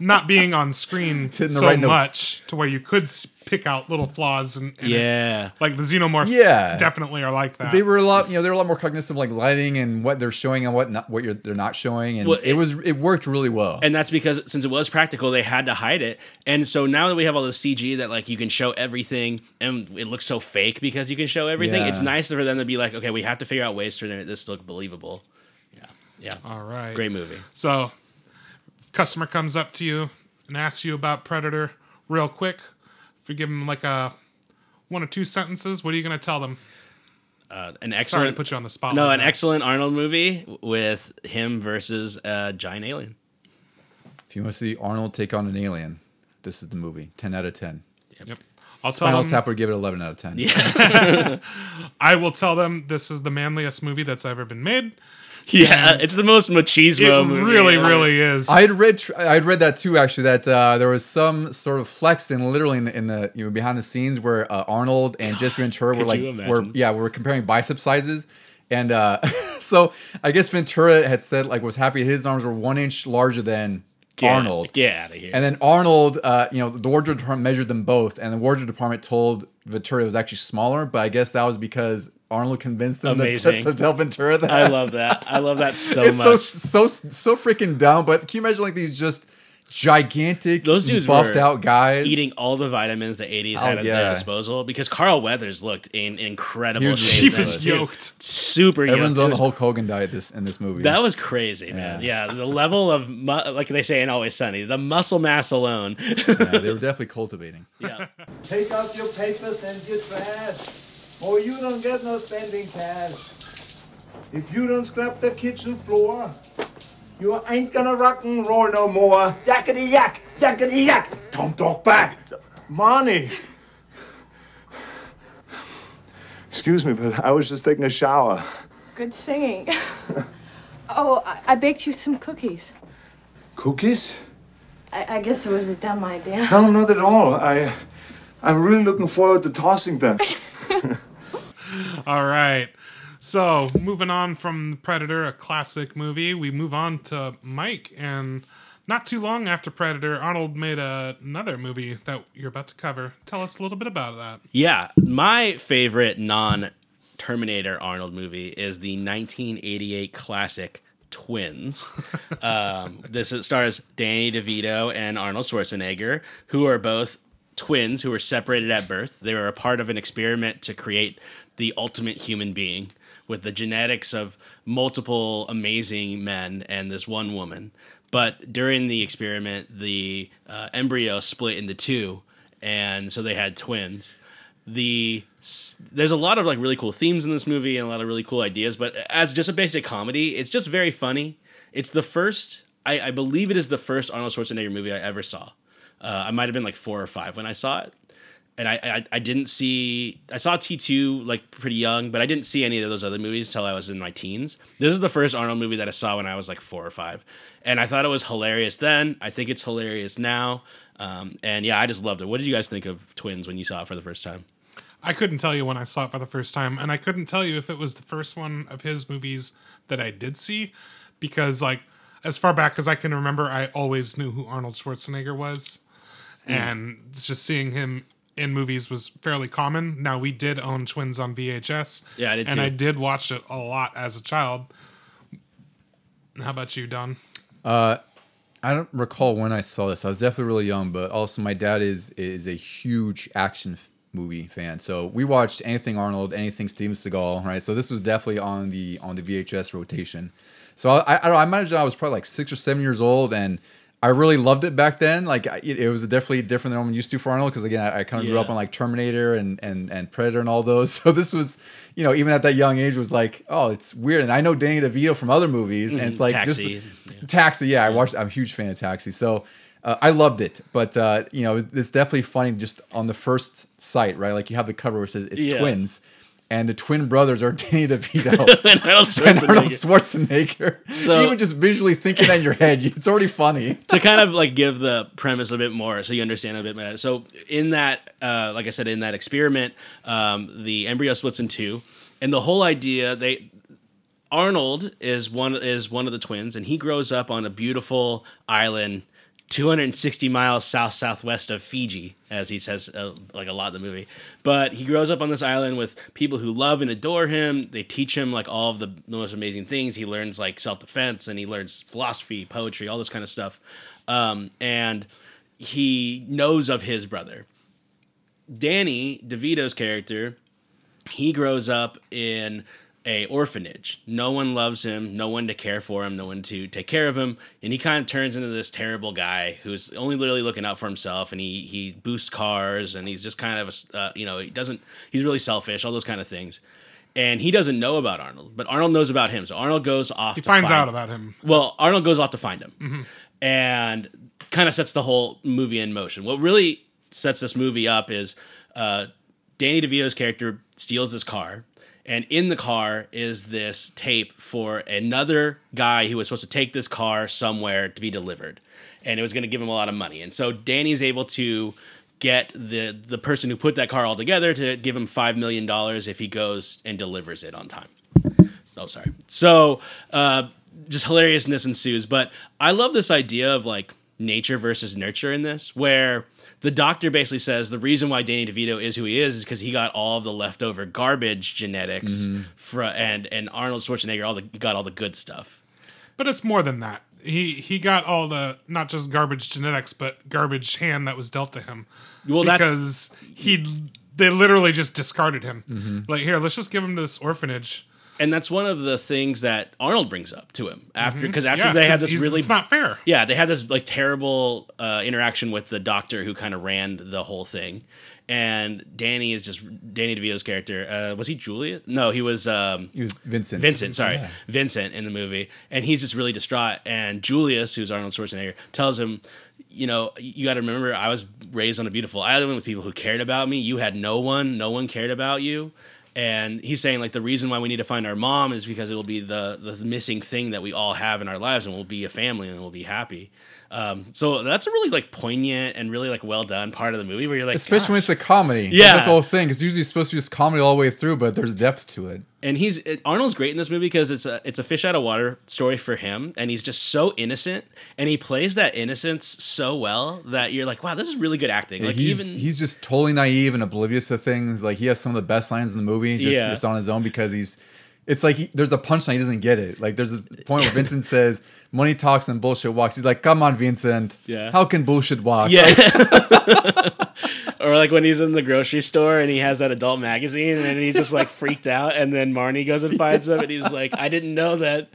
not being on screen Hitting so right notes. much to where you could s- pick out little flaws and, and it- yeah. like the Xenomorphs. Yeah. definitely are like that. They were a lot, you know, they're a lot more cognizant of like lighting and what they're showing and what not, what you're, they're not showing, and Well, it, was it worked really well. and that's because since it was practical, they had to hide it. And so now that we have all this CG that like you can show everything, and it looks so fake because you can show everything. Yeah. It's nice for them to be like, okay, we have to figure out ways to make this look believable. Yeah, yeah, All right, great movie. So, customer comes up to you and asks you about Predator real quick. If you give them like a one or two sentences, what are you going to tell them? Uh, an Sorry to excellent, put you on the spot. no, like an that. excellent Arnold movie with him versus a giant alien. if you want to see Arnold take on an alien, this is the movie. Ten out of ten. Yep. I'll tell them. Tap would give it eleven out of ten. Yeah. I will tell them this is the manliest movie that's ever been made. Yeah, it's the most machismo It movie. really, ever. really is. I had read tr- I had read that too actually that uh, there was some sort of flex in literally in the, in the you know behind the scenes where uh, Arnold and Jesse Ventura were like were yeah we were comparing bicep sizes and uh, so I guess Ventura had said like was happy his arms were one inch larger than Get- Arnold Get out of here. and then Arnold uh, you know the wardrobe department measured them both and the wardrobe department told Ventura it was actually smaller but I guess that was because Arnold convinced him to, Amazing. to tell Ventura that I love that. I love that so it's much. so so so freaking dumb. But can you imagine like these just gigantic, Those dudes buffed out guys eating all the vitamins the 80s Oh, had at yeah. their disposal because Carl Weathers looked in incredible He was shape. He was ridiculous. Yoked. Super. Everyone's It on the was- Hulk Hogan diet this in this movie. That was crazy, man. Yeah, the level of mu- like they say in Always Sunny, the muscle mass alone. yeah, they were definitely cultivating. yeah. Take out your papers and your trash, or you don't get no spending cash. If you don't scrub the kitchen floor, you ain't gonna rock and roll no more. Yakety yak, yakety yak. Don't talk back. Money. Excuse me, but I was just taking a shower. Good singing. oh, I, I baked you some cookies. Cookies? I, I guess it was a dumb idea. No, not at all. I, I'm really looking forward to tossing them. All right. So, moving on from Predator, a classic movie, we move on to Mike. And not too long after Predator, Arnold made a, another movie that you're about to cover. Tell us a little bit about that. Yeah, my favorite non Terminator Arnold movie is the 1988 classic Twins. um, this stars Danny DeVito and Arnold Schwarzenegger, who are both twins who were separated at birth. They were a part of an experiment to create the ultimate human being with the genetics of multiple amazing men and this one woman. But during the experiment, the uh, embryo split into two, and so they had twins. The there's a lot of like really cool themes in this movie and a lot of really cool ideas but as just a basic comedy it's just very funny. It's the first i, I believe it is the first arnold schwarzenegger movie i ever saw. Uh, i might have been like four or five when i saw it and I, I i didn't see i saw t2 like pretty young but i didn't see any of those other movies until i was in my teens. This is the first arnold movie that i saw when i was like four or five and i thought it was hilarious then. I think it's hilarious now. Um, and yeah i just loved it. What did you guys think of twins when you saw it for the first time? I couldn't tell you when I saw it for the first time, and I couldn't tell you if it was the first one of his movies that I did see, because like as far back as I can remember, I always knew who Arnold Schwarzenegger was, and just seeing him in movies was fairly common. Now we did own Twins on VHS, Yeah, I did and too. I did watch it a lot as a child. How about you, Don? Uh, I don't recall when I saw this. I was definitely really young, but also my dad is is a huge action f- movie fan. So we watched anything Arnold, anything Steven Seagal, right? So this was definitely on the on the VHS rotation. So I I, I, don't know, I imagine I was probably like six or seven years old, and I really loved it back then. Like it, it was definitely different than what I'm used to for Arnold because again I, I kind of grew up on like Terminator and and and Predator and all those. So this was, you know, even at that young age was like, oh, it's weird. And I know Danny DeVito from other movies, and it's like Taxi. just Taxi, yeah, I watched. I'm a huge fan of Taxi, so uh, I loved it. But uh, you know, it's definitely funny just on the first sight, right? Like you have the cover where it says it's Yeah. twins, and the twin brothers are Danny DeVito and Arnold and Arnold Schwarzenegger. Schwarzenegger. So- even just visually thinking that in your head, it's already funny. to kind of like give the premise a bit more so you understand a bit better. So in that, uh, like I said, in that experiment, um, the embryo splits in two, and the whole idea they Arnold is one is one of the twins, and he grows up on a beautiful island. 260 miles south southwest of Fiji, as he says, uh, like a lot in the movie. But he grows up on this island with people who love and adore him. They teach him like all of the most amazing things. He learns like self defense and he learns philosophy, poetry, all this kind of stuff. Um, and he knows of his brother. Danny DeVito's character, he grows up in a orphanage. No one loves him, no one to care for him, no one to take care of him, and he kind of turns into this terrible guy who's only literally looking out for himself. And he he boosts cars, and he's just kind of a, uh, you know he doesn't he's really selfish, all those kind of things. And he doesn't know about Arnold, but Arnold knows about him. So Arnold goes off. He to finds find- out about him. well, Arnold goes off to find him and kind of sets the whole movie in motion. What really sets this movie up is uh, Danny DeVito's character steals this car, and in the car is this tape for another guy who was supposed to take this car somewhere to be delivered, and it was going to give him a lot of money. And so Danny's able to get the the person who put that car all together to give him five million dollars if he goes and delivers it on time. Oh, sorry. So, uh, just hilariousness ensues. But I love this idea of like nature versus nurture in this, where the doctor basically says the reason why Danny DeVito is who he is is because he got all of the leftover garbage genetics, fro- and and Arnold Schwarzenegger all the got all the good stuff. But it's more than that. he he got all the not just garbage genetics, but garbage hand that was dealt to him. Well, that's because he they literally just discarded him. Mm-hmm. Like here, let's just give him to this orphanage. And that's one of the things that Arnold brings up to him after because after Yeah, they had this really it's not fair. yeah they had this like terrible uh, interaction with the doctor who kind of ran the whole thing and danny is just danny devito's character uh, was he juliet no he was um, He was Vincent. Vincent, sorry, Yeah. Vincent in the movie, and he's just really distraught. And Julius, who's Arnold Schwarzenegger, tells him, "You know, you got to remember, I was raised on a beautiful island with people who cared about me. You had no one, no one cared about you." And he's saying like the reason why we need to find our mom is because it will be the the missing thing that we all have in our lives, and we'll be a family and we'll be happy. Um, so that's a really like poignant and really like well done part of the movie where you're like, Especially when it's a comedy. Yeah. That's the whole thing. Because usually it's supposed to be just comedy all the way through, but there's depth to it. and he's it, Arnold's great in this movie because it's a it's a fish out of water story for him, and he's just so innocent, and he plays that innocence so well that you're like, wow, this is really good acting. Like he's, even he's just totally naive and oblivious to things. Like he has some of the best lines in the movie just, Yeah. just on his own because he's. It's like he, there's a punchline he doesn't get it. Like there's a point where Vincent says, "Money talks and bullshit walks." He's like, "Come on, Vincent. Yeah. How can bullshit walk?" yeah. or like when he's in the grocery store and he has that adult magazine and he's just like freaked out and then Marnie goes and finds him and he's like I didn't know that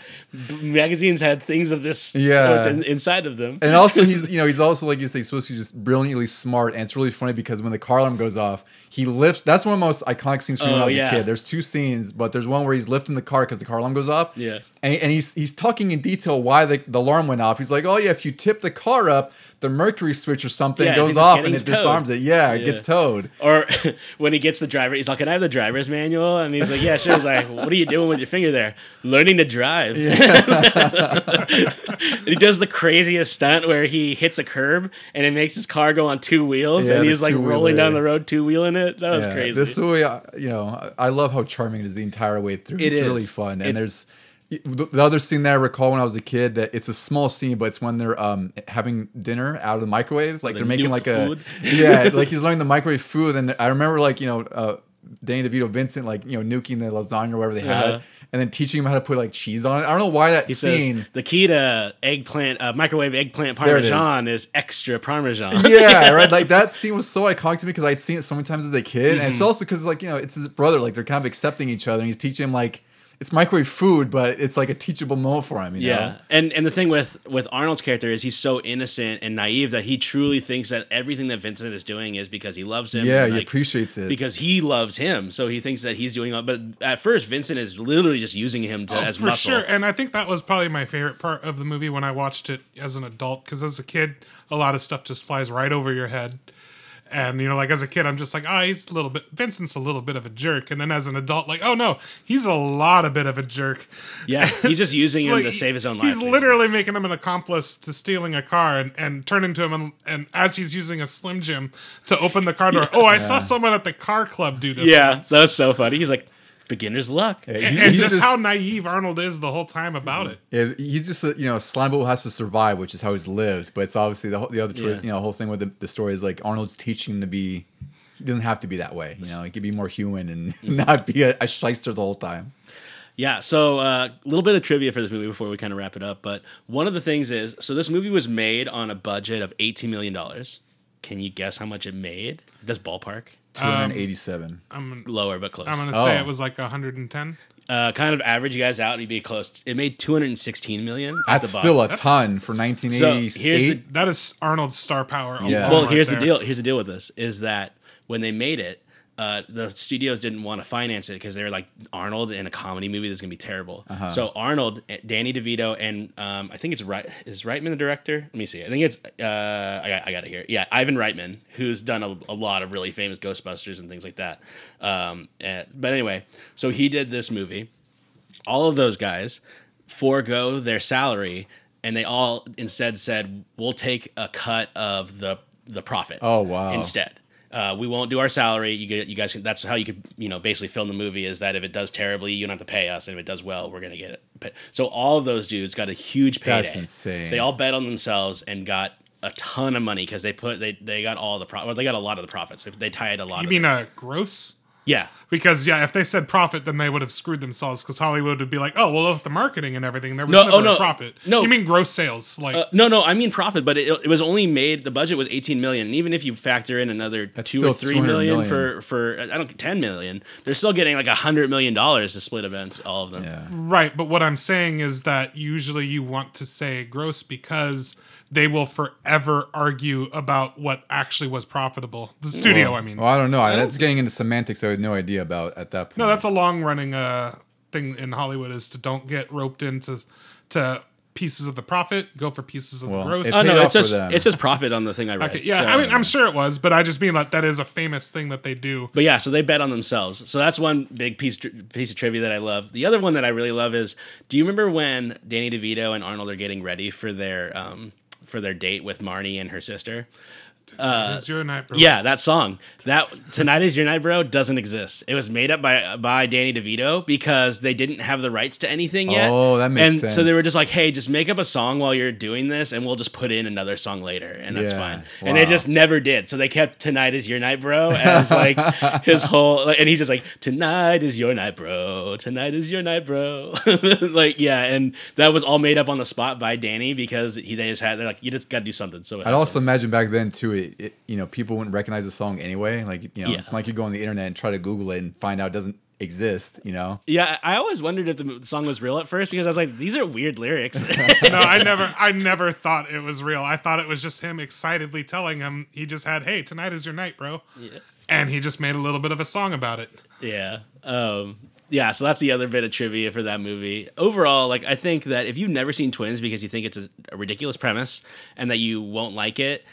b- magazines had things of this Yeah. sort in, inside of them. And also, he's you know he's also like you say, supposed to be just brilliantly smart, and it's really funny because when the car alarm goes off, he lifts. That's one of the most iconic scenes from when Oh, I was yeah. a kid. There's two scenes, but there's one where he's lifting the car because the car alarm goes off. Yeah. And, and he's he's talking in detail why the, the alarm went off. He's like, oh yeah, if you tip the car up, the mercury switch or something Yeah, goes off and it towed. disarms it. Yeah, it gets towed. Or when he gets the driver, he's like, "Can I have the driver's manual?" And he's like, "Yeah, sure." He's like, "What are you doing with your finger there? Learning to drive." And he does the craziest stunt where he hits a curb and it makes his car go on two wheels, Yeah, and he's like rolling down the road two wheeling it. That was Yeah, crazy. This movie, uh, you know, I I love how charming it is the entire way through. It it's is. really fun, and It's- there's the the other scene that I recall when I was a kid that it's a small scene, but it's when they're um having dinner out of the microwave, like they they're making like the a yeah, like he's learning the microwave food, and I remember like you know. uh Danny DeVito, Vincent, like you know, nuking the lasagna or whatever they had, Uh-huh. and then teaching him how to put like cheese on it. I don't know why that he scene. says the key to eggplant, uh, microwave eggplant it is. parmesan is. extra parmesan. yeah, right. Like that scene was so iconic to me because I'd seen it so many times as a kid, and Mm-hmm. it's also because like you know it's his brother. Like they're kind of accepting each other, and he's teaching him like it's microwave food, but it's like a teachable moment for him. You Yeah, know? and and the thing with with Arnold's character is he's so innocent and naive that he truly thinks that everything that Vincent is doing is because he loves him. yeah, and, he appreciates it. because he loves him, so he thinks that he's doing. all But at first, Vincent is literally just using him to Oh, as for muscle. sure. And I think that was probably my favorite part of the movie when I watched it as an adult. Because as a kid, a lot of stuff just flies right over your head. And you know, like as a kid, I'm just like, ah, he's a little bit. Vincent's a little bit of a jerk. And then as an adult, like, oh no, he's a lot of bit of a jerk. Yeah, he's just using him Like, to save his own life. He's basically. literally making him an accomplice to stealing a car and, and turning to him and, and as he's using a Slim Jim to open the car door. Oh, I saw someone at the car club do this. Yeah, once." that was so funny. He's like beginner's luck. Yeah, and, he- and he's just, how naive Arnold is the whole time about it. Yeah, he's just a, you know slime who has to survive, which is how he's lived. But it's obviously the whole, the other twist, Yeah. you know whole thing with the, the story is like Arnold's teaching him to be. He doesn't have to be that way. You know, he can be more human and not be a, a shyster the whole time. Yeah, so a uh, little bit of trivia for this movie before we kind of wrap it up. But one of the things is, so this movie was made on a budget of eighteen million dollars. Can you guess how much it made? This ballpark. Two hundred eighty-seven. I'm Lower, but close. I'm gonna say Oh. it was like 110. uh, kind of average you guys out, and you'd be close. It made two hundred and sixteen million. at That's the still a box. ton for So 1988. the That is Arnold's star power. Yeah. alone well. right Here's there. the deal. Here's the deal with this: is that when they made it, uh, the studios didn't want to finance it because they were like Arnold in a comedy movie that's gonna be terrible. Uh-huh. So Arnold, eh, Danny DeVito, and um, I think it's right is Reitman the director. Let me see. I think it's uh, I got I got it here. Yeah, Ivan Reitman, who's done a, a lot of really famous Ghostbusters and things like that. Um, eh, but anyway, so he did this movie. All of those guys forego their salary and they all instead said we'll take a cut of the the profit Oh, wow. instead uh, we won't do our salary you get you guys can, that's how you could you know basically film the movie is that if it does terribly you don't have to pay us and if it does well we're gonna get it Pa- so all of those dudes got a huge payday That's insane. they all bet on themselves and got a ton of money because they put they they got all the pro- well, they got a lot of the profits they, they tied a lot You of mean it. uh, gross? Yeah Because yeah, if they said profit, then they would have screwed themselves. Because Hollywood would be like, "Oh, well, with the marketing and everything, there was No, never oh, a profit." no. you mean gross sales? Like, Uh, no, no, I mean profit, but it, it was only made. The budget was 18 million, and even if you factor in another That's two or three 200 million million. for for I don't 10 million, they're still getting like a hundred million dollars to split events, all of them. Yeah. right. But what I'm saying is that usually you want to say gross because they will forever argue about what actually was profitable. The studio, I mean. Well, I don't know. I, that's getting into semantics. I had no idea about at that point. No, that's a long running uh, thing in Hollywood is to don't get roped into to pieces of the profit, go for pieces of Well, the gross. if Oh no, off it says it says profit on the thing I read. Okay, yeah, so- I mean, I'm sure it was, but I just mean that that is a famous thing that they do. But yeah, so they bet on themselves. So that's one big piece piece of trivia that I love. The other one that I really love is, do you remember when Danny DeVito and Arnold are getting ready for their um for their date with Marnie and her sister? It's your night, bro. Uh, Yeah, that song. That tonight is your night, bro. Doesn't exist. It was made up by by Danny DeVito because they didn't have the rights to anything yet. Oh, that makes and so they were just like, "Hey, just make up a song while you're doing this, and we'll just put in another song later, and that's Yeah, fine." And they just never did. So they kept "Tonight is your night, bro" as like his whole, like, and he's just like, "Tonight is your night, bro. Tonight is your night, bro." like, yeah, and that was all made up on the spot by Danny because he they just had they're like, "You just got to do something." So I'd also imagine back then too. It, it you know people wouldn't recognize the song anyway. Like you know, Yeah. it's not like you go on the internet and try to Google it and find out it doesn't exist. You know. Yeah, I always wondered if the song was real at first because I was like, these are weird lyrics. no, I never, I never thought it was real. I thought it was just him excitedly telling him he just had, "Hey, tonight is your night, bro," Yeah. and he just made a little bit of a song about it. yeah. Um, yeah, so that's the other bit of trivia for that movie. Overall, like I think that if you've never seen Twins because you think it's a, a ridiculous premise and that you won't like it,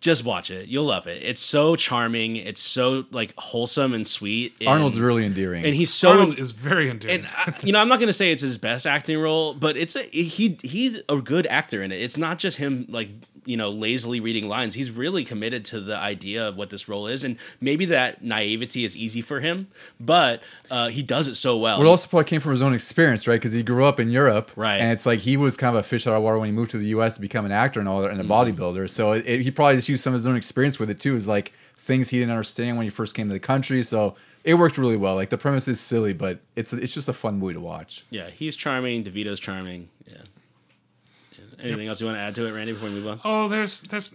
just watch it. You'll love it. It's so charming. It's so like wholesome and sweet. and- Arnold's really endearing. and he's so Arnold is very endearing. and I, you know, I'm not going to say it's his best acting role, but it's a he he's a good actor in it. It's not just him like you know lazily reading lines. He's really committed to the idea of what this role is, and maybe that naivety is easy for him, but uh, he does it so well. Well, it also probably came from his own experience, right? Because he grew up in Europe, Right. And it's like he was kind of a fish out of water when he moved to the U.S. to become an actor and all that, and a Mm-hmm. bodybuilder. So it, it- he probably just used some of his own experience with it too. Is like things he didn't understand when he first came to the country. So it worked really well. Like the premise is silly, but it's it's just a fun movie to watch. yeah, he's charming. DeVito's charming. Yeah. Yeah. Anything else you want to add to it, Randy? Before we move on. oh, there's, there's,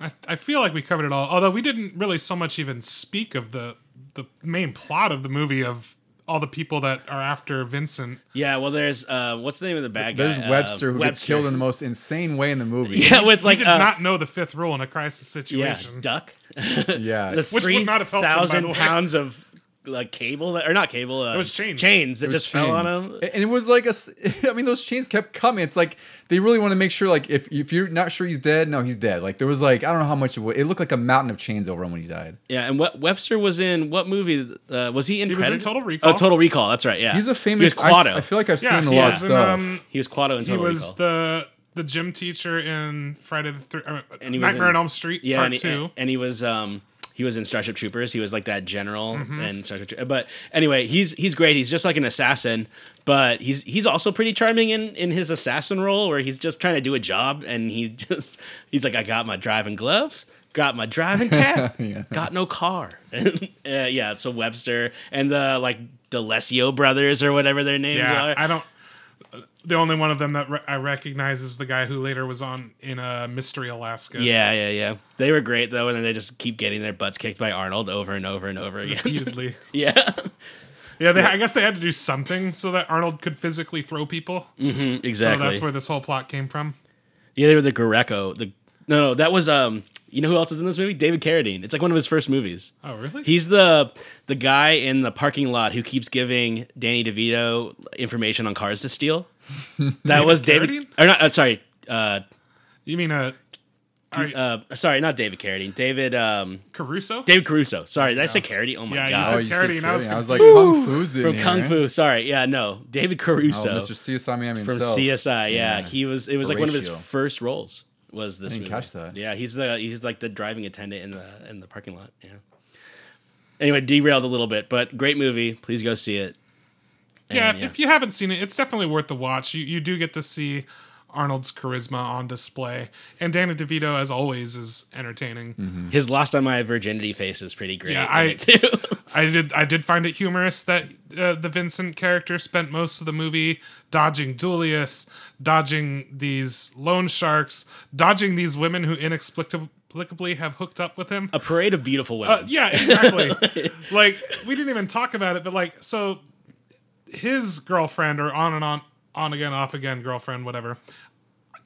I, I feel like we covered it all. Although we didn't really so much even speak of the the main plot of the movie of all the people that are after Vincent. Yeah. Well, there's uh, what's the name of the bad guy? There's Uh, Webster who gets killed in the most insane way in the movie. Yeah, with like He like did uh, not know the fifth rule in a crisis situation. yeah, situation. duck. yeah. the Which three would not have helped him, by the way. pounds of like cable that, or not cable. Uh, It was chains. Chains that It was just fell on him. And it was like a. I mean, those chains kept coming. It's like they really want to make sure, like, if if you're not sure he's dead, no, he's dead. Like there was like I don't know how much of it. It looked like a mountain of chains over him when he died. Yeah, and we- Webster was in what movie? Uh, was he in? He was in Total Recall. Oh, Total Recall. That's right. Yeah, He's a famous. was Kuato. I, I feel like I've seen Yeah, him in he a lot of was stuff. um, he was Kuato in total he was Recall. the the gym teacher in Friday the Thir- uh, And he was Nightmare in- on Elm Street yeah, Part and he, Two. and he was um he was in Starship Troopers. He was like that general Mm-hmm. and Starship. Troopers. But anyway, he's he's great. He's just like an assassin, but he's he's also pretty charming in in his assassin role where he's just trying to do a job and he just he's like I got my driving gloves. Got my driving cap. Yeah. Got no car. uh, yeah, so Webster and the like D'Alessio brothers or whatever their names yeah, are. I don't. The only one of them that re- I recognize is the guy who later was on in uh, Mystery Alaska. Yeah, yeah, yeah. They were great though, and then they just keep getting their butts kicked by Arnold over and over and over again. repeatedly. yeah, yeah, they, I guess they had to do something so that Arnold could physically throw people. exactly. So that's where this whole plot came from. yeah, they were the Greco. The no, no, that was um. You know who else is in this movie? David Carradine. It's like one of his first movies. Oh, really? He's the the guy in the parking lot who keeps giving Danny DeVito information on cars to steal. That was David. Or not? Uh, sorry. Uh, you mean uh, are you- uh, sorry, not David Carradine. David. Um, Caruso? David Caruso. Sorry, did I say Carradine? Oh my Yeah, you god. said Oh, you said Carradine, I was Carradine. I was like. Kung Fu's in From here. Kung Fu. Sorry. Yeah, no. David Oh, Caruso. Mr. CSI Miami from himself. CSI. Yeah, Yeah. he was. It was like one of his Horatio. first roles. Was this? didn't movie. catch that. Yeah, he's the he's like the driving attendant in the in the parking lot. Yeah. Anyway, derailed a little bit, but great movie. Please go see it. Yeah, And, if you haven't seen it, it's definitely worth the watch. You you do get to see Arnold's charisma on display. And Danny DeVito, as always, is entertaining. His lost on my virginity face is pretty great. Yeah, I- too. I did I did find it humorous that uh, the Vincent character spent most of the movie dodging Julius, dodging these loan sharks, dodging these women who inexplicably have hooked up with him. a parade of beautiful women. Uh, yeah, exactly. like we didn't even talk about it, but like so his girlfriend or on and on on again off again girlfriend whatever.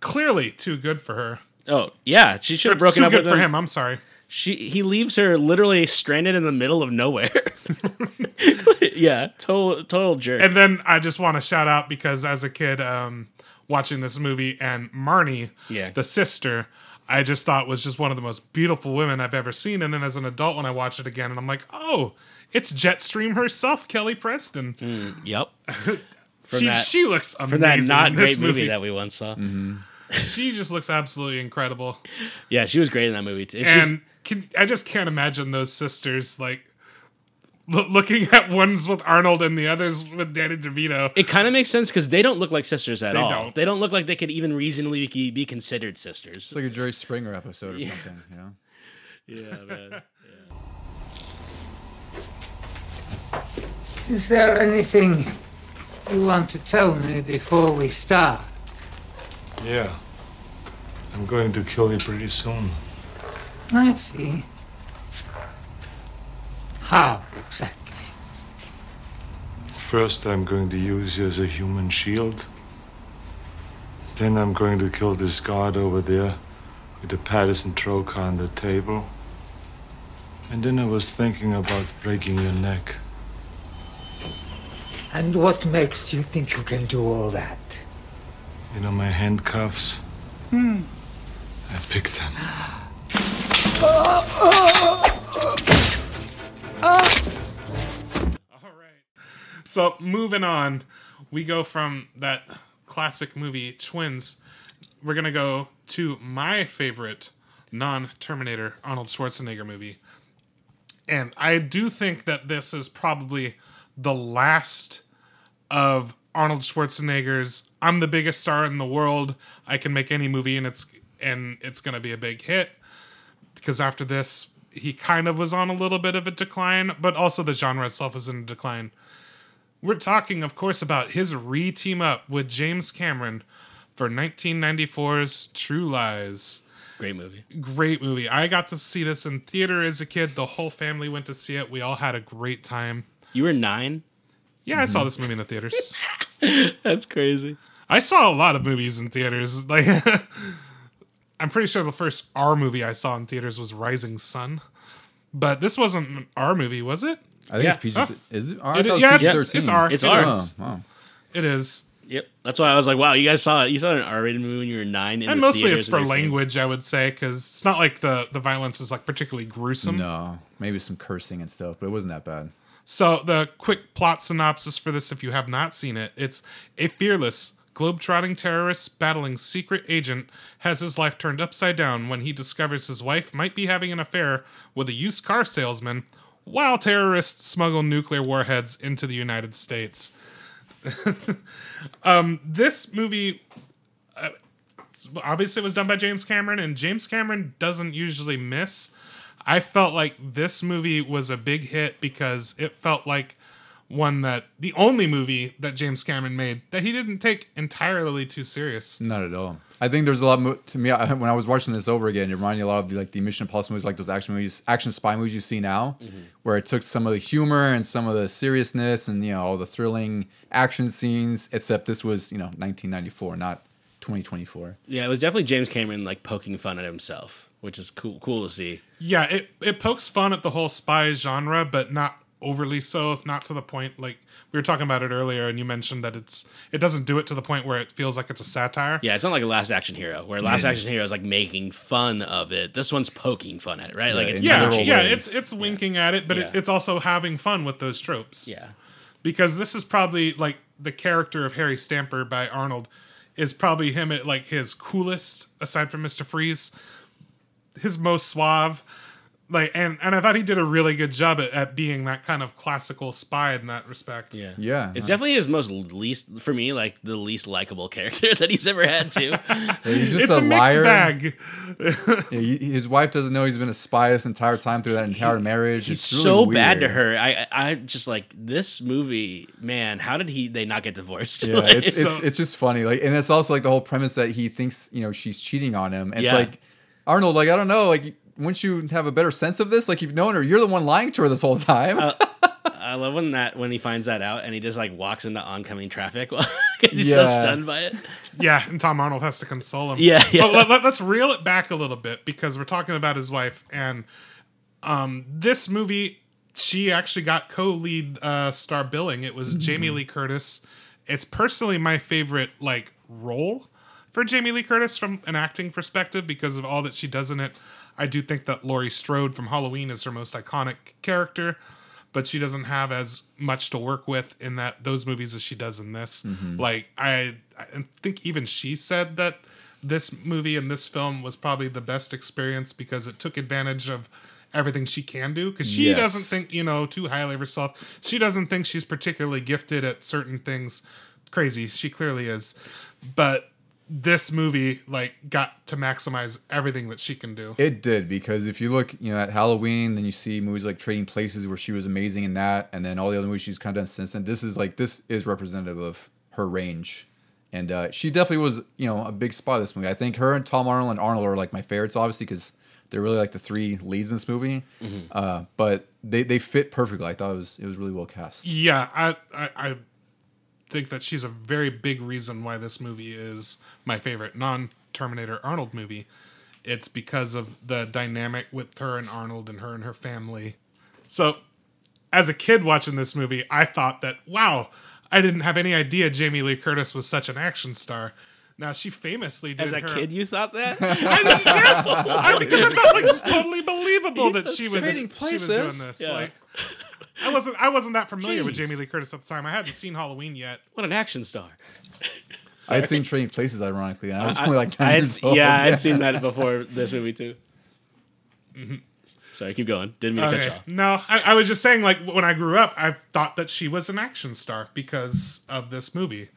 Clearly too good for her. oh yeah, she should have broken too up good with for him. him. I'm sorry. She he leaves her literally stranded in the middle of nowhere. yeah, total total jerk. And then I just want to shout out because as a kid, um, watching this movie and Marnie, Yeah. the sister, I just thought was just one of the most beautiful women I've ever seen. And then as an adult, when I watch it again, and I'm like, oh, it's Jetstream herself, Kelly Preston. Mm, yep. She, that she looks amazing from that not in this great movie. that we once saw. Mm-hmm. she just looks absolutely incredible. Yeah, she was great in that movie. too. It's just- and can, I just can't imagine those sisters like loo- looking at ones with Arnold and the others with Danny DeVito. it kind of makes sense because they don't look like sisters at They all. don't. They don't look like they could even reasonably be, be considered sisters. It's like a Jerry Springer episode or something, you know? yeah, man. Is there anything you want to tell me before we start? Yeah. I'm going to kill you pretty soon. I see. How exactly? First, I'm going to use you as a human shield. Then I'm going to kill this guard over there with the Patterson trocar on the table. And then I was thinking about breaking your neck. And what makes you think you can do all that? You know my handcuffs? Hmm. I picked them. All right. So moving on, we go from that classic movie Twins. We're gonna go to my favorite non-Terminator Arnold Schwarzenegger movie, and I do think that this is probably the last of Arnold Schwarzenegger's "I'm the biggest star in the world. I can make any movie, and it's and it's gonna be a big hit." Because after this, he kind of was on a little bit of a decline, but also the genre itself is in a decline. We're talking, of course, about his re team up with James Cameron for 1994's True Lies. Great movie. Great movie. I got to see this in theater as a kid. The whole family went to see it. We all had a great time. You were nine. Yeah, I saw mm-hmm. this movie in the theaters. That's crazy. I saw a lot of movies in theaters. Like, I'm pretty sure the first R movie I saw in theaters was Rising Sun, but this wasn't an R movie, was it? I think Yeah. it's PG. Oh. Is it? I It- it yeah, was it's- PG-13. it's R. It's It R. is. Oh, wow. It is. Yep. That's why I was like, wow, you guys saw it. You saw an R-rated movie when you were nine. In and the mostly it's for your family. language, I would say, because it's not like the the violence is like particularly gruesome. No, maybe some cursing and stuff, but it wasn't that bad. So the quick plot synopsis for this, if you have not seen it, it's a fearless, globe-trotting terrorist battling secret agent has his life turned upside down when he discovers his wife might be having an affair with a used car salesman, while terrorists smuggle nuclear warheads into the United States. um, this movie uh, obviously was done by James Cameron, and James Cameron doesn't usually miss. I felt like this movie was a big hit because it felt like one that the only movie that James Cameron made that he didn't take entirely too serious. Not at all. I think there's a lot mo- to me I, when I was watching this over again. It reminded me a lot of the, like the Mission Impossible movies, like those action movies, action spy movies you see now, mm-hmm. where it took some of the humor and some of the seriousness and you know all the thrilling action scenes. Except this was you know 1994, not 2024. Yeah, it was definitely James Cameron like poking fun at himself, which is cool. Cool to see. Yeah, it it pokes fun at the whole spy genre, but not overly so, not to the point like we were talking about it earlier and you mentioned that it's it doesn't do it to the point where it feels like it's a satire. Yeah, it's not like a Last Action Hero, where Last Yeah. Action Hero is like making fun of it. This one's poking fun at it, right? Like Yeah, it's Yeah, yeah, it's it's winking at it, but it, it's also having fun with those tropes. yeah, because this is probably like the character of Harry Stamper by Arnold is probably him at like his coolest aside from Mr. Freeze, his most suave. like and and I thought he did a really good job at, at being that kind of classical spy in that respect. Yeah. Yeah, It's no. definitely his most least for me, like the least likable character that he's ever had too. Yeah, he's just It's a, a, mixed liar. bag. Yeah, he- his wife doesn't know he's been a spy this entire time through that entire marriage. He's It's really so bad to her. I I I just like this movie, man. How did he they not get divorced? Yeah, Like, it's, it's it's just funny. Like, and it's also like the whole premise that he thinks you know she's cheating on him. And Yeah. It's like Arnold, like I don't know, like wouldn't you have a better sense of this? Like you've known her, you're the one lying to her this whole time. Uh, I love when that when he finds that out and he just like walks into oncoming traffic. He's so stunned by it. Yeah, and Tom Arnold has to console him. Yeah, yeah. But let, let, us reel it back a little bit because we're talking about his wife, and um, this movie, she actually got co-lead uh, star billing. It was Jamie Lee Curtis. It's personally my favorite like role for Jamie Lee Curtis from an acting perspective because of all that she does in it. I do think that Laurie Strode from Halloween is her most iconic character but she doesn't have as much to work with in that those movies as she does in this. Mm-hmm. Like I, I think even she said that this movie and this film was probably the best experience because it took advantage of everything she can do because she Yes. doesn't think you know too highly of herself. She doesn't think she's particularly gifted at certain things. Crazy, she clearly is, but this movie like got to maximize everything that she can do. It did because if you look, you know, at Halloween, then you see movies like Trading Places where she was amazing in that, and then all the other movies she's kind of done since then. This is like this is representative of her range, and uh, she definitely was, you know, a big spot of this movie. I think her and Tom Arnold and Arnold are like my favorites, obviously, because they're really like the three leads in this movie. Uh, but they they fit perfectly. I thought it was it was really well cast. Yeah, I, I I think that she's a very big reason why this movie is my favorite non Terminator Arnold movie. It's because of the dynamic with her and Arnold and her and her family. So, as a kid watching this movie, I thought that wow, I didn't have any idea Jamie Lee Curtis was such an action star. Now she famously did As a her, kid, you thought that? I didn't guess I, because I thought like it was totally believable that she was she was doing this. Yeah. Like I wasn't I wasn't that familiar with Jeez. Jamie Lee Curtis at the time. I hadn't seen Halloween yet. what an action star! I'd seen Trading Places, ironically, and I was I- only like I had- years old. yeah, I'd seen that before this movie too. Mm-hmm. Sorry, keep going. Didn't mean to cut you Okay. off. No, I, I was just saying like when I grew up, I thought that she was an action star because of this movie.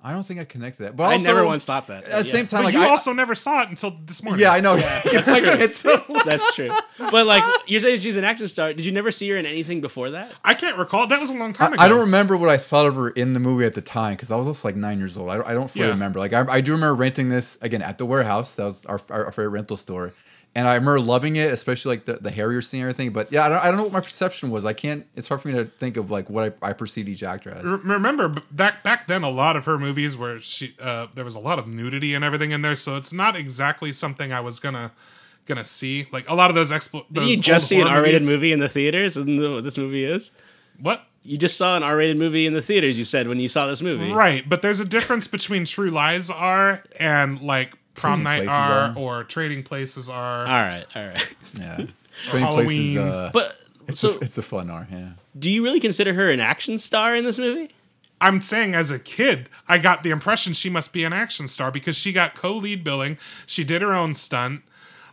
I don't think I connected that, but I also, never once thought that. At the Yeah. same time, But like you I, also never saw it until this morning. yeah, I know. it's like, true. so- That's true. But like you're saying she's an action star. Did you never see her in anything before that? I can't recall. That was a long time ago. I, I don't remember what I saw of her in the movie at the time because I was also like nine years old. I, I don't fully Yeah. remember. Like I, I do remember renting this again at the warehouse. That was our, our, our favorite rental store, and I remember loving it, especially like the, the Harrier scene and everything. But yeah, I don't, I don't know what my perception was. I can't. It's hard for me to think of like what I, I perceived each actor as. Remember back back then a lot of her movies where she uh, there was a lot of nudity and everything in there so it's not exactly something i was gonna gonna see like a lot of those explo- Did those you just see an R-rated movies- movie in the theaters? Isn't that what this movie is? what You just saw an R-rated movie in the theaters. You said when you saw this movie, right but there's a difference between true lies are and like prom night are, are. or trading places are All right, all right. Yeah, Trading Places. Halloween. Uh, But it's so, a, it's a fun R. Yeah. do you really consider her an action star in this movie? i'm saying as a kid i got the impression she must be an action star because she got co-lead billing she did her own stunt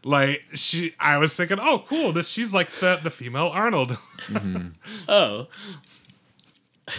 like she i was thinking oh cool this she's like the the female arnold Oh.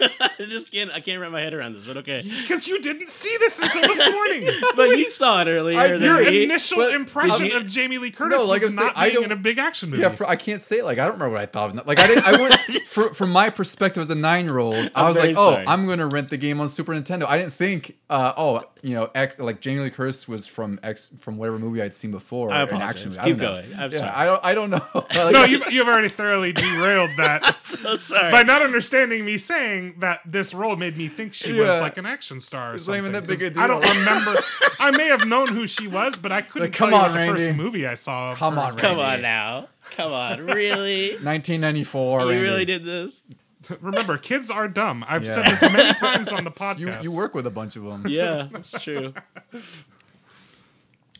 I just can't. I can't wrap my head around this, but okay. Because you didn't see this until this morning. But you saw it earlier. I- Your me. initial but- impression Did you- of Jamie Lee Curtis No, like was I'm not I being in a big action movie. Yeah, for, I can't say it. Like I don't remember what I thought. Of. Like I didn't. I went for, from my perspective as a nine-year-old. I was very like, oh. I'm going to rent the game on Super Nintendo. I didn't think, uh, oh, you know, X like Jamie Lee Curtis was from X from whatever movie I'd seen before. I or an apologize. action movie. I Keep don't know. going. I'm yeah, sorry. I don't. I don't know. Like, no, you've, you've already thoroughly derailed that so sorry. by not understanding me saying that this role made me think she was like an action star or It's not even that big a 'cause I don't remember. I may have known who she was, but I couldn't Like, tell come you on, what the first movie I saw. Come on, was. Come on now. Come on. Really? 1994. you Randy. really did this? Remember, kids are dumb. I've Yeah. said this many times on the You, podcast. you work with a bunch of them. Yeah, that's true.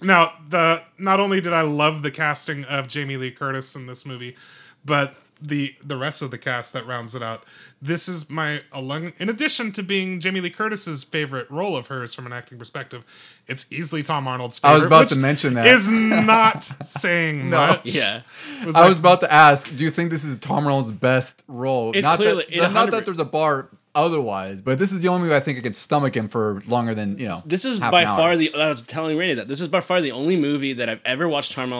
Now, the not only did I love the casting of Jamie Lee Curtis in this movie, but the the rest of the cast that rounds it out. This is my along in addition to being Jamie Lee Curtis's favorite role of hers from an acting perspective, it's easily Tom Arnold's favorite. I was about which to mention that. Is not saying No. much. Yeah. Was I like- was about to ask, do you think this is Tom Arnold's best role? It's not clearly- that, it not 100 that there's a bar otherwise, but this is the only movie I think I can stomach him for longer than you know. This is by far the. I was telling Rainy that this is by far the only movie that I've ever watched Tom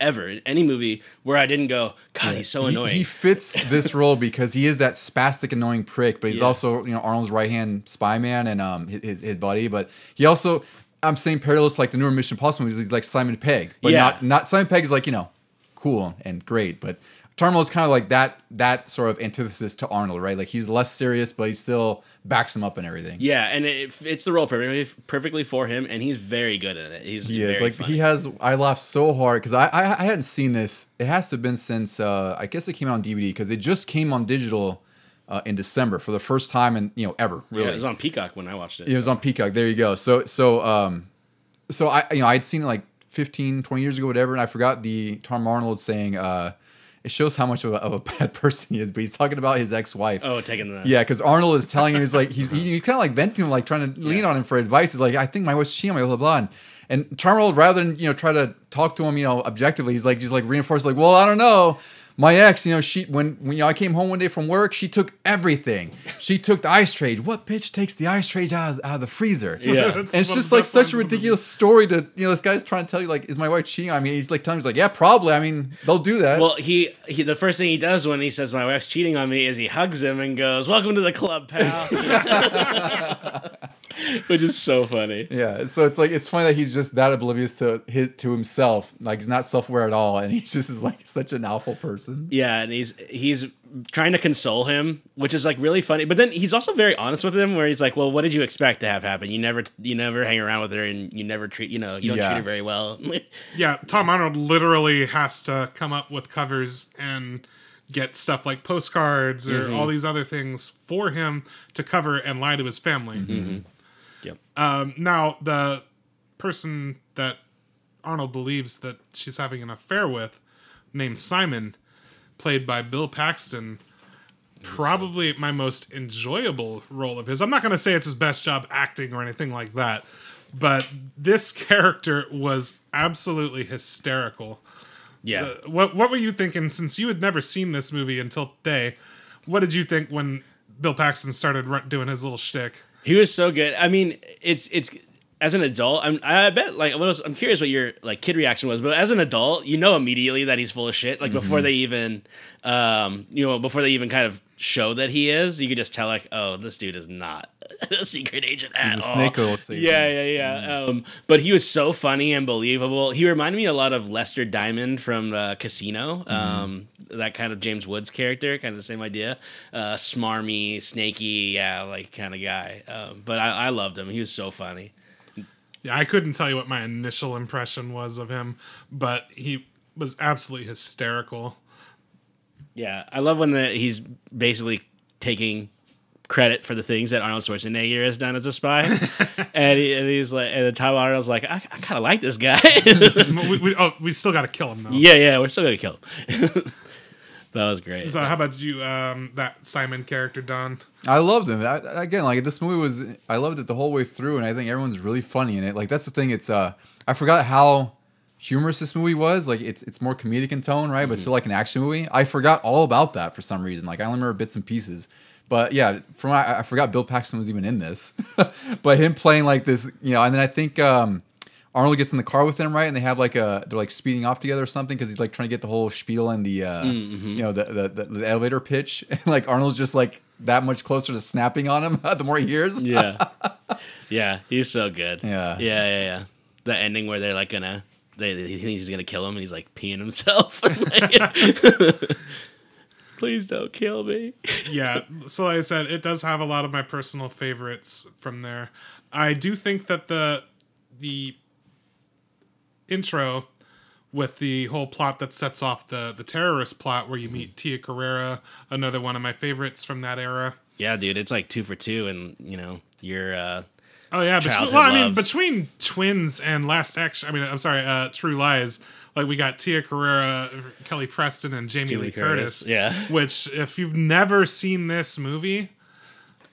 ever in any movie where I didn't go, God, he's so He- annoying. He, fits this role because he is that spastic, annoying prick, but he's Yeah. also you know Arnold's right hand spy man and um his his buddy. But he also I'm saying parallels like the newer Mission Impossible movies. He's like Simon Pegg, but Yeah. not not Simon Pegg is like you know cool and great, but Tom is kind of like that that sort of antithesis to Arnold, right? Like he's less serious, but he still backs him up and everything. yeah, and it fits the role perfectly perfectly for him, and he's very good at it. He's He is like funny. he has. I laughed so hard because I, I I hadn't seen this. It has to have been since uh, I guess it came out on DVD because it just came on digital uh, in December for the first time and you know ever. Yeah, it was on Peacock when I watched it. it was on Peacock. There you go. So so um, so I you know I'd seen it like 15, 20 years ago, whatever, and I forgot the Tom Arnold saying. Uh, it shows how much of a, of a bad person he is, but he's talking about his ex-wife. Oh, taking the Yeah, because Arnold is telling him he's like he's he, he's kind of like venting him, like trying to lean on him for advice. He's like, I think my wife's cheating on me, blah blah. blah. And, and Tom rather than you know try to talk to him, you know, objectively, he's like just like reinforced, like, well, I don't know. My ex, you know, she when when you know, I came home one day from work, she took everything. She took the ice trays. What bitch takes the ice trays out of, out of the freezer? Yeah. And it's just like such a ridiculous story to you know this guy's trying to tell you like is my wife cheating on me he's like telling me he's like yeah probably I mean they'll do that Well, he, he the first thing he does when he says my wife's cheating on me is he hugs him and goes, "Welcome to the club, pal," which is so funny. Yeah, so it's like it's funny that he's just that oblivious to his to himself, like he's not self aware at all, and he just is like such an awful person. Yeah, and he's he's trying to console him, which is like really funny. But then he's also very honest with him, where he's like, "Well, what did you expect to have happen? You never you never hang around with her, and you never treat you know you don't Yeah. treat her very well." Yeah, Tom Arnold literally has to come up with covers and get stuff like postcards or mm-hmm. all these other things for him to cover and lie to his family. Mm-hmm. Yep. Um, now, the person that Arnold believes that she's having an affair with, named Simon, played by Bill Paxton, probably my most enjoyable role of his. I'm not going to say it's his best job acting or anything like that, but this character was absolutely hysterical. Yeah. What what were you thinking since you had never seen this movie until today? What did you think when Bill Paxton started doing his little shtick? He was so good. I mean, it's it's as an adult. I'm I bet like what was, I'm curious what your like kid reaction was, but as an adult, you know immediately that he's full of shit. Like before they even, um, you know, before they even kind of show that he is, you could just tell like, oh, this dude is not a secret agent at He's a all. snake oil salesman. Yeah, yeah, yeah. Um, but he was so funny and believable. He reminded me a lot of Lester Diamond from uh, Casino. Um, that kind of James Woods character, kind of the same idea. Uh, smarmy, snaky, yeah, like kind of guy. Um, but I, I loved him. He was so funny. Yeah, I couldn't tell you what my initial impression was of him, but he was absolutely hysterical. Yeah, I love when the he's basically taking credit for the things that Arnold Schwarzenegger has done as a spy, and, he, and he's like, and Tom Arnold's like, I, I kind of like this guy. we, we, oh, we still got to kill him though. yeah, yeah, we're still gonna kill him. that was great. So how about you? Um, that Simon character, Don. I loved him. I, again, like this movie was, I loved it the whole way through, and I think everyone's really funny in it. Like that's the thing. It's uh, I forgot how humorous this movie was. Like it's it's more comedic in tone, right? But still like an action movie. I forgot all about that for some reason. Like I only remember bits and pieces. But yeah, from I, I forgot Bill Paxton was even in this. but him playing like this, you know, and then I think um, Arnold gets in the car with him, right? And they have like a they're like speeding off together or something because he's like trying to get the whole spiel and the uh, you know the, the the the elevator pitch. And like Arnold's just like that much closer to snapping on him the more he hears. yeah, yeah, he's so good. Yeah. yeah, yeah, yeah. The ending where they're like gonna, they, he thinks he's gonna kill him, and he's like peeing himself. Please don't kill me. yeah so like i said it does have a lot of my personal favorites from there i do think that the the intro with the whole plot that sets off the the terrorist plot where you meet Tia Carrere another one of my favorites from that era Yeah, dude, it's like two for two, and you know you're. uh oh yeah between, well i mean between twins and last action i mean i'm sorry uh true lies Like we got Tia Carrere, Kelly Preston, and Jamie, Jamie Lee Curtis, Curtis. yeah. Which, if you've never seen this movie,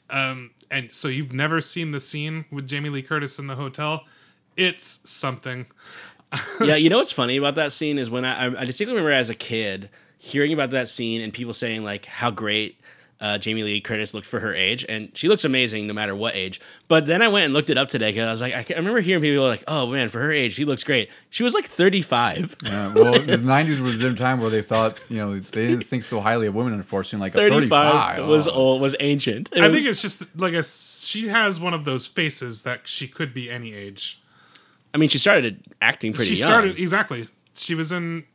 um, and so you've never seen the scene with Jamie Lee Curtis in the hotel, it's something. yeah, you know what's funny about that scene is when I I distinctly remember as a kid hearing about that scene and people saying like how great uh, Jamie Lee Curtis looked for her age, and she looks amazing no matter what age. But then I went and looked it up today because I was like, I, ca- I remember hearing people like, "Oh man, for her age, she looks great." She was like 35. Yeah, well, the '90s was their time where they thought, you know, they didn't think so highly of women. Unfortunately, like a 35 35 was oh. old, was ancient. It I was- think it's just like a, she has one of those faces that she could be any age. I mean, she started acting pretty she young. started exactly. She was in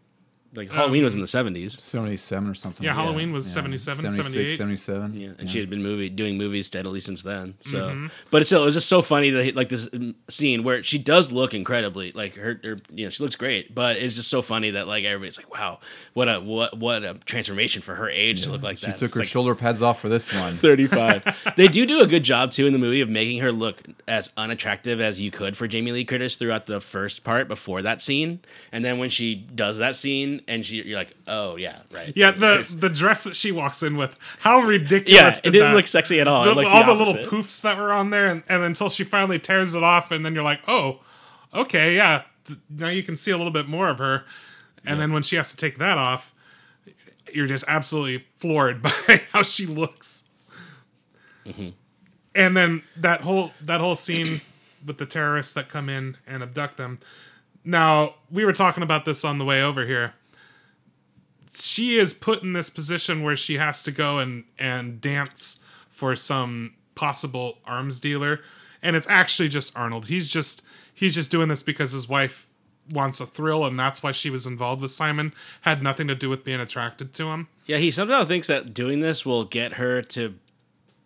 like Halloween was in the 70s. 77 or something. Yeah, like that. Halloween was 77, 78. 77. Yeah, and she had been movie doing movies steadily since then. So, Mm-hmm. but still, it was just so funny that like this scene where she does look incredibly like her, her, you know, she looks great. But it's just so funny that like everybody's like, wow, what a what what a transformation for her age to look like She that. She took It's her like shoulder pads off for this one. 35. they do do a good job too in the movie of making her look as unattractive as you could for Jamie Lee Curtis throughout the first part before that scene, and then when she does that scene and she you're like, oh yeah, right. Yeah, the the dress that she walks in with, how ridiculous! Yeah, it did didn't that- look sexy at all. The- all the the little poofs that were on there, and, and until she finally tears it off, and then you're like, oh, okay, yeah. Now you can see a little bit more of her, and then when she has to take that off, you're just absolutely floored by how she looks. Mm-hmm. And then that whole that whole scene with the terrorists that come in and abduct them. Now we were talking about this on the way over here she is put in this position where she has to go and and dance for some possible arms dealer and it's actually just Arnold. He's just he's just doing this because his wife wants a thrill and that's why she was involved with Simon. Had nothing to do with being attracted to him. Yeah, he somehow thinks that doing this will get her to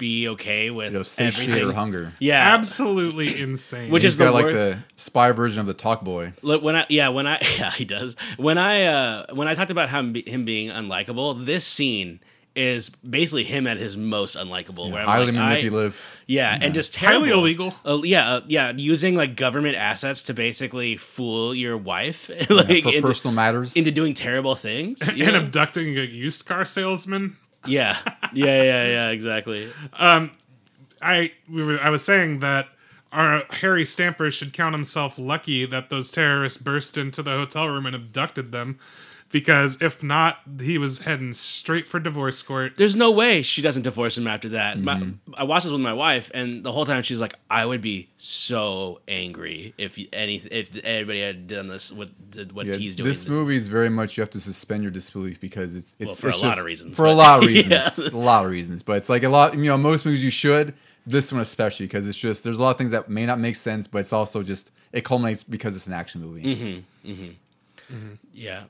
be okay with You know, satiate everything. hunger. Yeah, Absolutely insane. Which He's is the got like wor- the spy version of the Talk Boy. Look, when I yeah when I yeah he does when I uh when I talked about him him being unlikable, this scene is basically him at his most unlikable. where I'm Highly like, I- manipulative. yeah, and just Highly illegal. Uh, yeah, uh, yeah, using like government assets to basically fool your wife, like for into, personal matters. into doing terrible things. and know? abducting a used car salesman. yeah, yeah, yeah, yeah, exactly. Um, I we were I was saying that our Harry Stamper should count himself lucky that those terrorists burst into the hotel room and abducted them, because if not, he was heading straight for divorce court. There's no way she doesn't divorce him after that. Mm-hmm. I watched this with my wife, and the whole time she's like, "I would be so angry if any if anybody had done this with what Yeah, he's doing." This movie is very much you have to suspend your disbelief because it's it's for it's a lot of reasons, For a lot of Yeah. reasons, a lot of reasons. But it's like a lot. You know, most movies you should. This one especially because it's just there's a lot of things that may not make sense, but it's also just it culminates because it's an action movie. Mm-hmm, mm-hmm. Mm-hmm. yeah.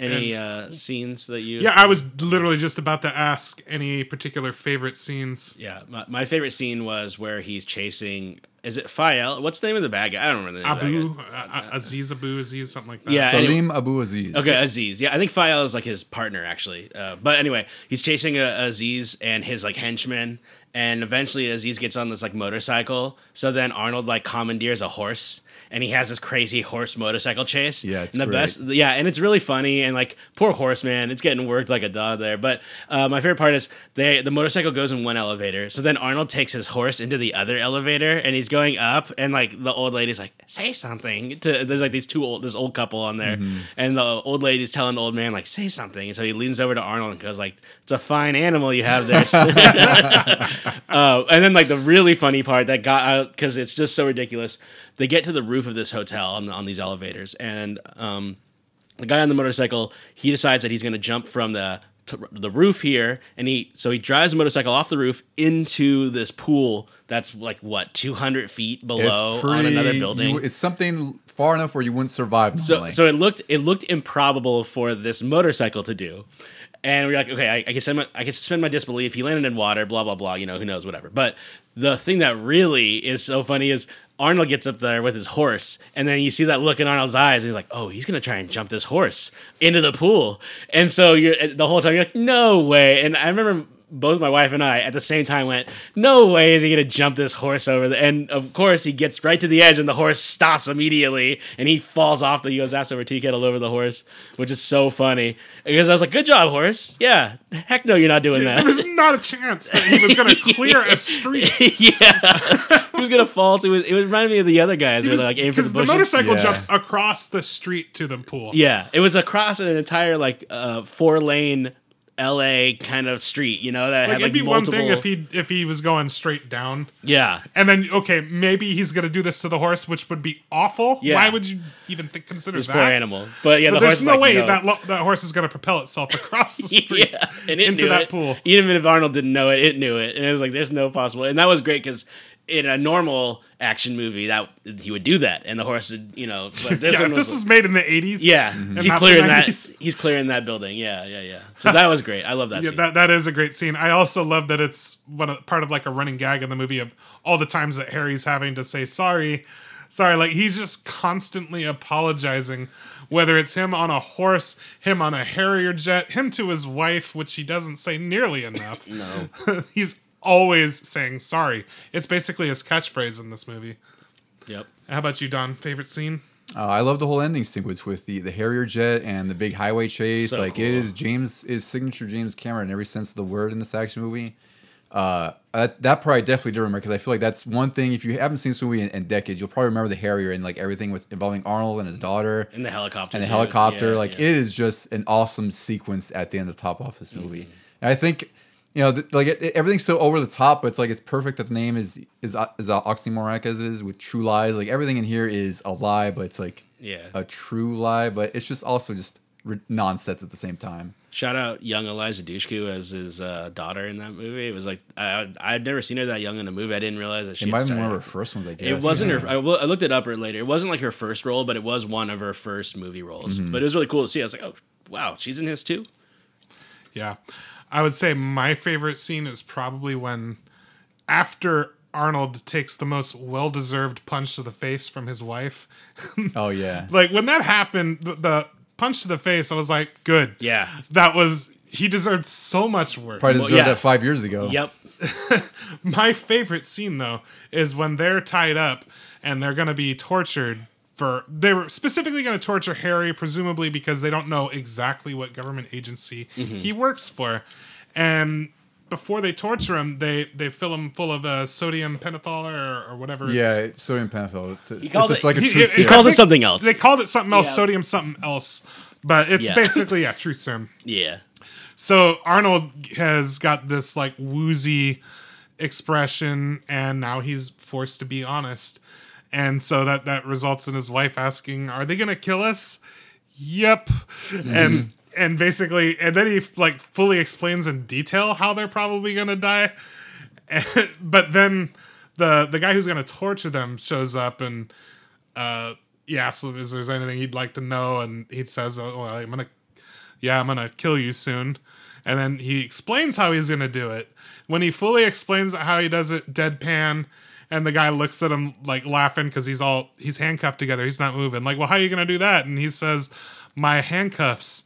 Any uh, scenes that you? Yeah, I was literally just about to ask any particular favorite scenes. Yeah, my, my favorite scene was where he's chasing. Is it Fael? What's the name of the bad guy? I don't remember the name Abu, of the bad guy. uh, Aziz Abu, Aziz, something like that. Yeah, anyway- Salim Abu Aziz. Okay, Aziz. Yeah, I think Fael is like his partner actually. Uh, but anyway, he's chasing uh, Aziz and his like henchmen, and eventually Aziz gets on this like motorcycle. So then Arnold like commandeers a horse. And he has this crazy horse motorcycle chase. Yeah, it's and the great. best. Yeah, and it's really funny. And like poor horse man, it's getting worked like a dog there. But uh, my favorite part is they the motorcycle goes in one elevator. So then Arnold takes his horse into the other elevator, and he's going up. And like the old lady's like, "Say something." To there's like these two old this old couple on there, Mm-hmm. and the old lady's telling the old man like, "Say something." And so he leans over to Arnold and goes like, "It's a fine animal you have this uh, and then like the really funny part that got out because it's just so ridiculous. They get to the roof of this hotel on on these elevators, and um, the guy on the motorcycle he decides that he's going to jump from the to the roof here, and he so he drives the motorcycle off the roof into this pool that's like what 200 feet below It's on another building. you- it's something far enough where you wouldn't survive. So normally. so it looked it looked improbable for this motorcycle to do. And we're like, okay, I, I can send my, I can suspend my disbelief. He landed in water, blah blah blah. You know, who knows, whatever. But the thing that really is so funny is Arnold gets up there with his horse, and then you see that look in Arnold's eyes, and he's like, "Oh, he's gonna try and jump this horse into the pool." And so you're the whole time you're like, "No way!" And I remember both my wife and I at the same time went, "No way is he gonna jump this horse over the?" And of course, he gets right to the edge, and the horse stops immediately, and he falls off. The he goes ass over tea kettle over the horse, which is so funny because I was like, "Good job, horse." Yeah, heck no, you're not doing that. There was not a chance that he was going to clear a street. yeah, he was gonna fall to his. It was reminded me of the other guys who were like aiming for Because the the motorcycle Yeah. jumped across the street to the pool. Yeah, it was across an entire like uh, four lane L.A. kind of street. You know that Like, had like it'd be multiple. one thing if he if he was going straight down, yeah, and then okay, maybe he's gonna do this to the horse, which would be awful. Yeah. Why would you even think, consider this that? poor animal. But yeah, But the there's horse is no like, way no. that lo- that horse is gonna propel itself across the street yeah, and into that it. pool. Even if Arnold didn't know it, it knew it, and it was like, "There's no possible." And that was great because in a normal action movie, that he would do that, and the horse would, you know. But this yeah, one was, this was made in the 80s. yeah, and he clearing that. He's clearing that building. Yeah, yeah, yeah. So that was great. I love that Yeah, scene. that, that is a great scene. I also love that it's one of, part of like a running gag in the movie of all the times that Harry's having to say sorry, sorry. Like he's just constantly apologizing, whether it's him on a horse, him on a Harrier jet, him to his wife, which he doesn't say nearly enough. no. he's always saying sorry. It's basically his catchphrase in this movie. Yep. How about you, Don? Favorite scene? Uh, I love the whole ending sequence with the, the Harrier jet and the big highway chase. So like cool. it is James is signature James Cameron in every sense of the word in this action movie. Uh, that, that part I definitely do remember because I feel like that's one thing. If you haven't seen this movie in, in decades, you'll probably remember the Harrier and like everything with involving Arnold and his daughter And the helicopter. and the helicopter. Yeah, like yeah. it is just an awesome sequence at the end to top off this movie. Mm-hmm. And I think you know, th- like it, it- everything's so over the top, but it's like it's perfect that the name is is uh, is uh, oxymoronic as it is with true lies. Like everything in here is a lie, but it's like Yeah. a true lie, but it's just also just re- nonsense at the same time. Shout out young Eliza Dushku as his uh, daughter in that movie. It was like I I'd never seen her that young in a movie. I didn't realize that she. It might have been one of her first ones, I guess. It wasn't yeah. her. I, I looked it up later. It wasn't like her first role, but it was one of her first movie roles. Mm-hmm. But it was really cool to see. I was like, oh wow, she's in his too. Yeah. I would say my favorite scene is probably when after Arnold takes the most well deserved punch to the face from his wife. Oh yeah. like when that happened, the, the punch to the face, I was like, good. Yeah. That was, he deserved so much worse. Probably Well, deserved yeah. that five years ago. Yep. My favorite scene though is when they're tied up and they're going to be tortured for they were specifically going to torture Harry presumably because they don't know exactly what government agency he works for. And before they torture him, they they fill him full of uh, sodium pentothal or, or whatever. it's- Yeah, sodium pentothal. It's, it's calls a- it- like a He- truth he- serum. calls it something else. They called it something else, Yeah. sodium something else. But it's Yeah. basically yeah, truth serum. Yeah. So Arnold has got this like woozy expression, and now he's forced to be honest, and so that that results in his wife asking, "Are they gonna kill us?" Yep, and and basically, and then he like fully explains in detail how they're probably gonna die, and, but then the the guy who's gonna torture them shows up and uh he asks him is there's anything he'd like to know and he says oh well, i'm gonna yeah, I'm gonna kill you soon. And then he explains how he's gonna do it. When he fully explains how he does it, deadpan, and the guy looks at him like laughing because he's all he's handcuffed together, he's not moving. Like, well, how are you gonna do that? And he says, My handcuffs.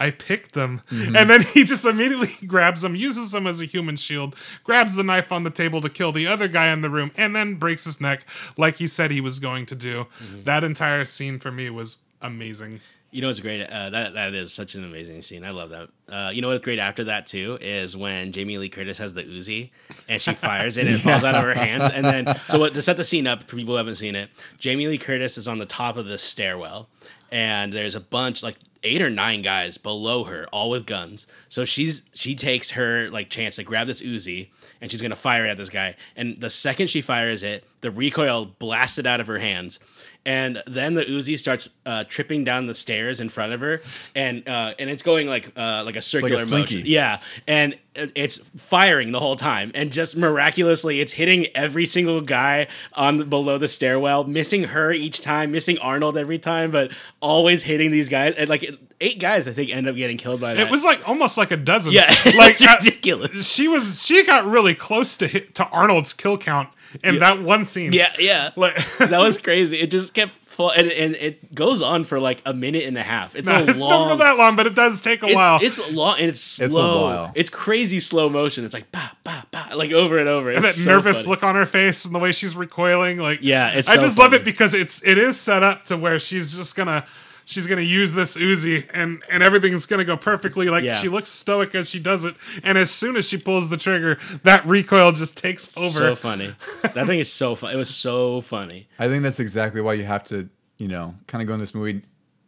I picked them. Mm-hmm. And then he just immediately grabs them, uses them as a human shield, grabs the knife on the table to kill the other guy in the room, and then breaks his neck like he said he was going to do. Mm-hmm. That entire scene for me was amazing. You know what's great? Uh, that that is such an amazing scene. I love that. Uh, you know what's great after that too is when Jamie Lee Curtis has the Uzi and she fires it and it falls out of her hands. And then so what, to set the scene up for people who haven't seen it, Jamie Lee Curtis is on the top of this stairwell and there's a bunch like eight or nine guys below her, all with guns. So she's she takes her like chance to grab this Uzi and she's gonna fire it at this guy. And the second she fires it, the recoil blasted out of her hands. And then the Uzi starts uh, tripping down the stairs in front of her, and uh, and it's going like uh, like a like a circular slinky. motion. Yeah, and it's firing the whole time, and just miraculously, it's hitting every single guy on the, below the stairwell, missing her each time, missing Arnold every time, but always hitting these guys. And like eight guys, I think, end up getting killed by that. It was like almost like a dozen. yeah, like it's ridiculous. she was she got really close to hit to Arnold's kill count in that one scene. Yeah, yeah. Like that was crazy. It just kept Well, and, and it goes on for like a minute and a half. It's No, a it doesn't go long. that long, but it does take a it's, while. it's long and it's a slow. while. It's crazy slow motion. It's like bah bah bah, like over and over. and that so nervous funny. look on her face and the way she's recoiling, like Yeah, it's I so just love it because it's it is set up to where she's just gonna she's gonna use this Uzi and and everything's gonna go perfectly. Like Yeah. she looks stoic as she does it, and as soon as she pulls the trigger, that recoil just takes over. So funny. that thing is so fun. It was so funny. I think that's exactly why you have to, you know, kind of go in this movie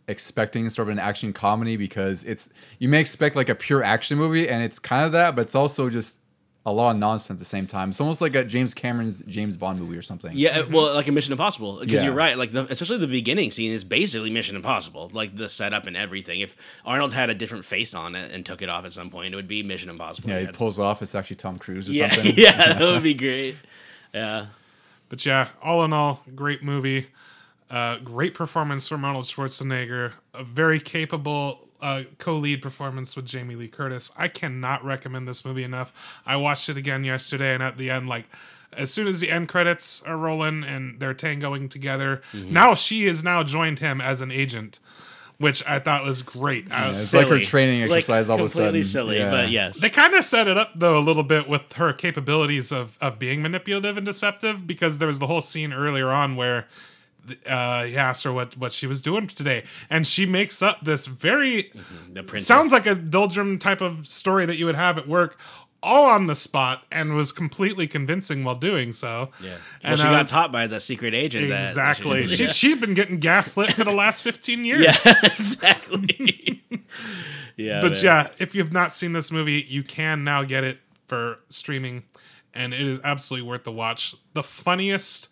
expecting sort of an action comedy because it's you may expect like a pure action movie and it's kind of that, but it's also just a lot of nonsense at the same time. It's almost like a James Cameron's James Bond movie or something. Yeah, well, like a Mission Impossible, because Yeah. you're right. Like, the, especially the beginning scene is basically Mission Impossible, like the setup and everything. If Arnold had a different face on it and took it off at some point, it would be Mission Impossible. Yeah, It he had- pulls it off. It's actually Tom Cruise or yeah, something. yeah, that would be great. Yeah, But yeah, all in all, great movie. Uh, great performance from Arnold Schwarzenegger. A very capable uh, co-lead performance with Jamie Lee Curtis. I cannot recommend this movie enough. I watched it again yesterday, and at the end, like as soon as the end credits are rolling and they're tangoing together, now she has now joined him as an agent, which I thought was great. I- it's like her Silly. training Like, exercise all of a completely sudden. silly, Yeah. but yes, They kind of set it up though a little bit with her capabilities of of being manipulative and deceptive because there was the whole scene earlier on where uh, he asked her what what she was doing today, and she makes up this very the printer. sounds like a doldrum type of story that you would have at work. All on the spot, and was completely convincing while doing so. Yeah, well, she uh, got taught by the secret agent. that- exactly. that She, she- she's been getting gaslit for the last fifteen years. yeah, exactly. yeah, but man. yeah, if you've not seen this movie, you can now get it for streaming, and it is absolutely worth the watch. The funniest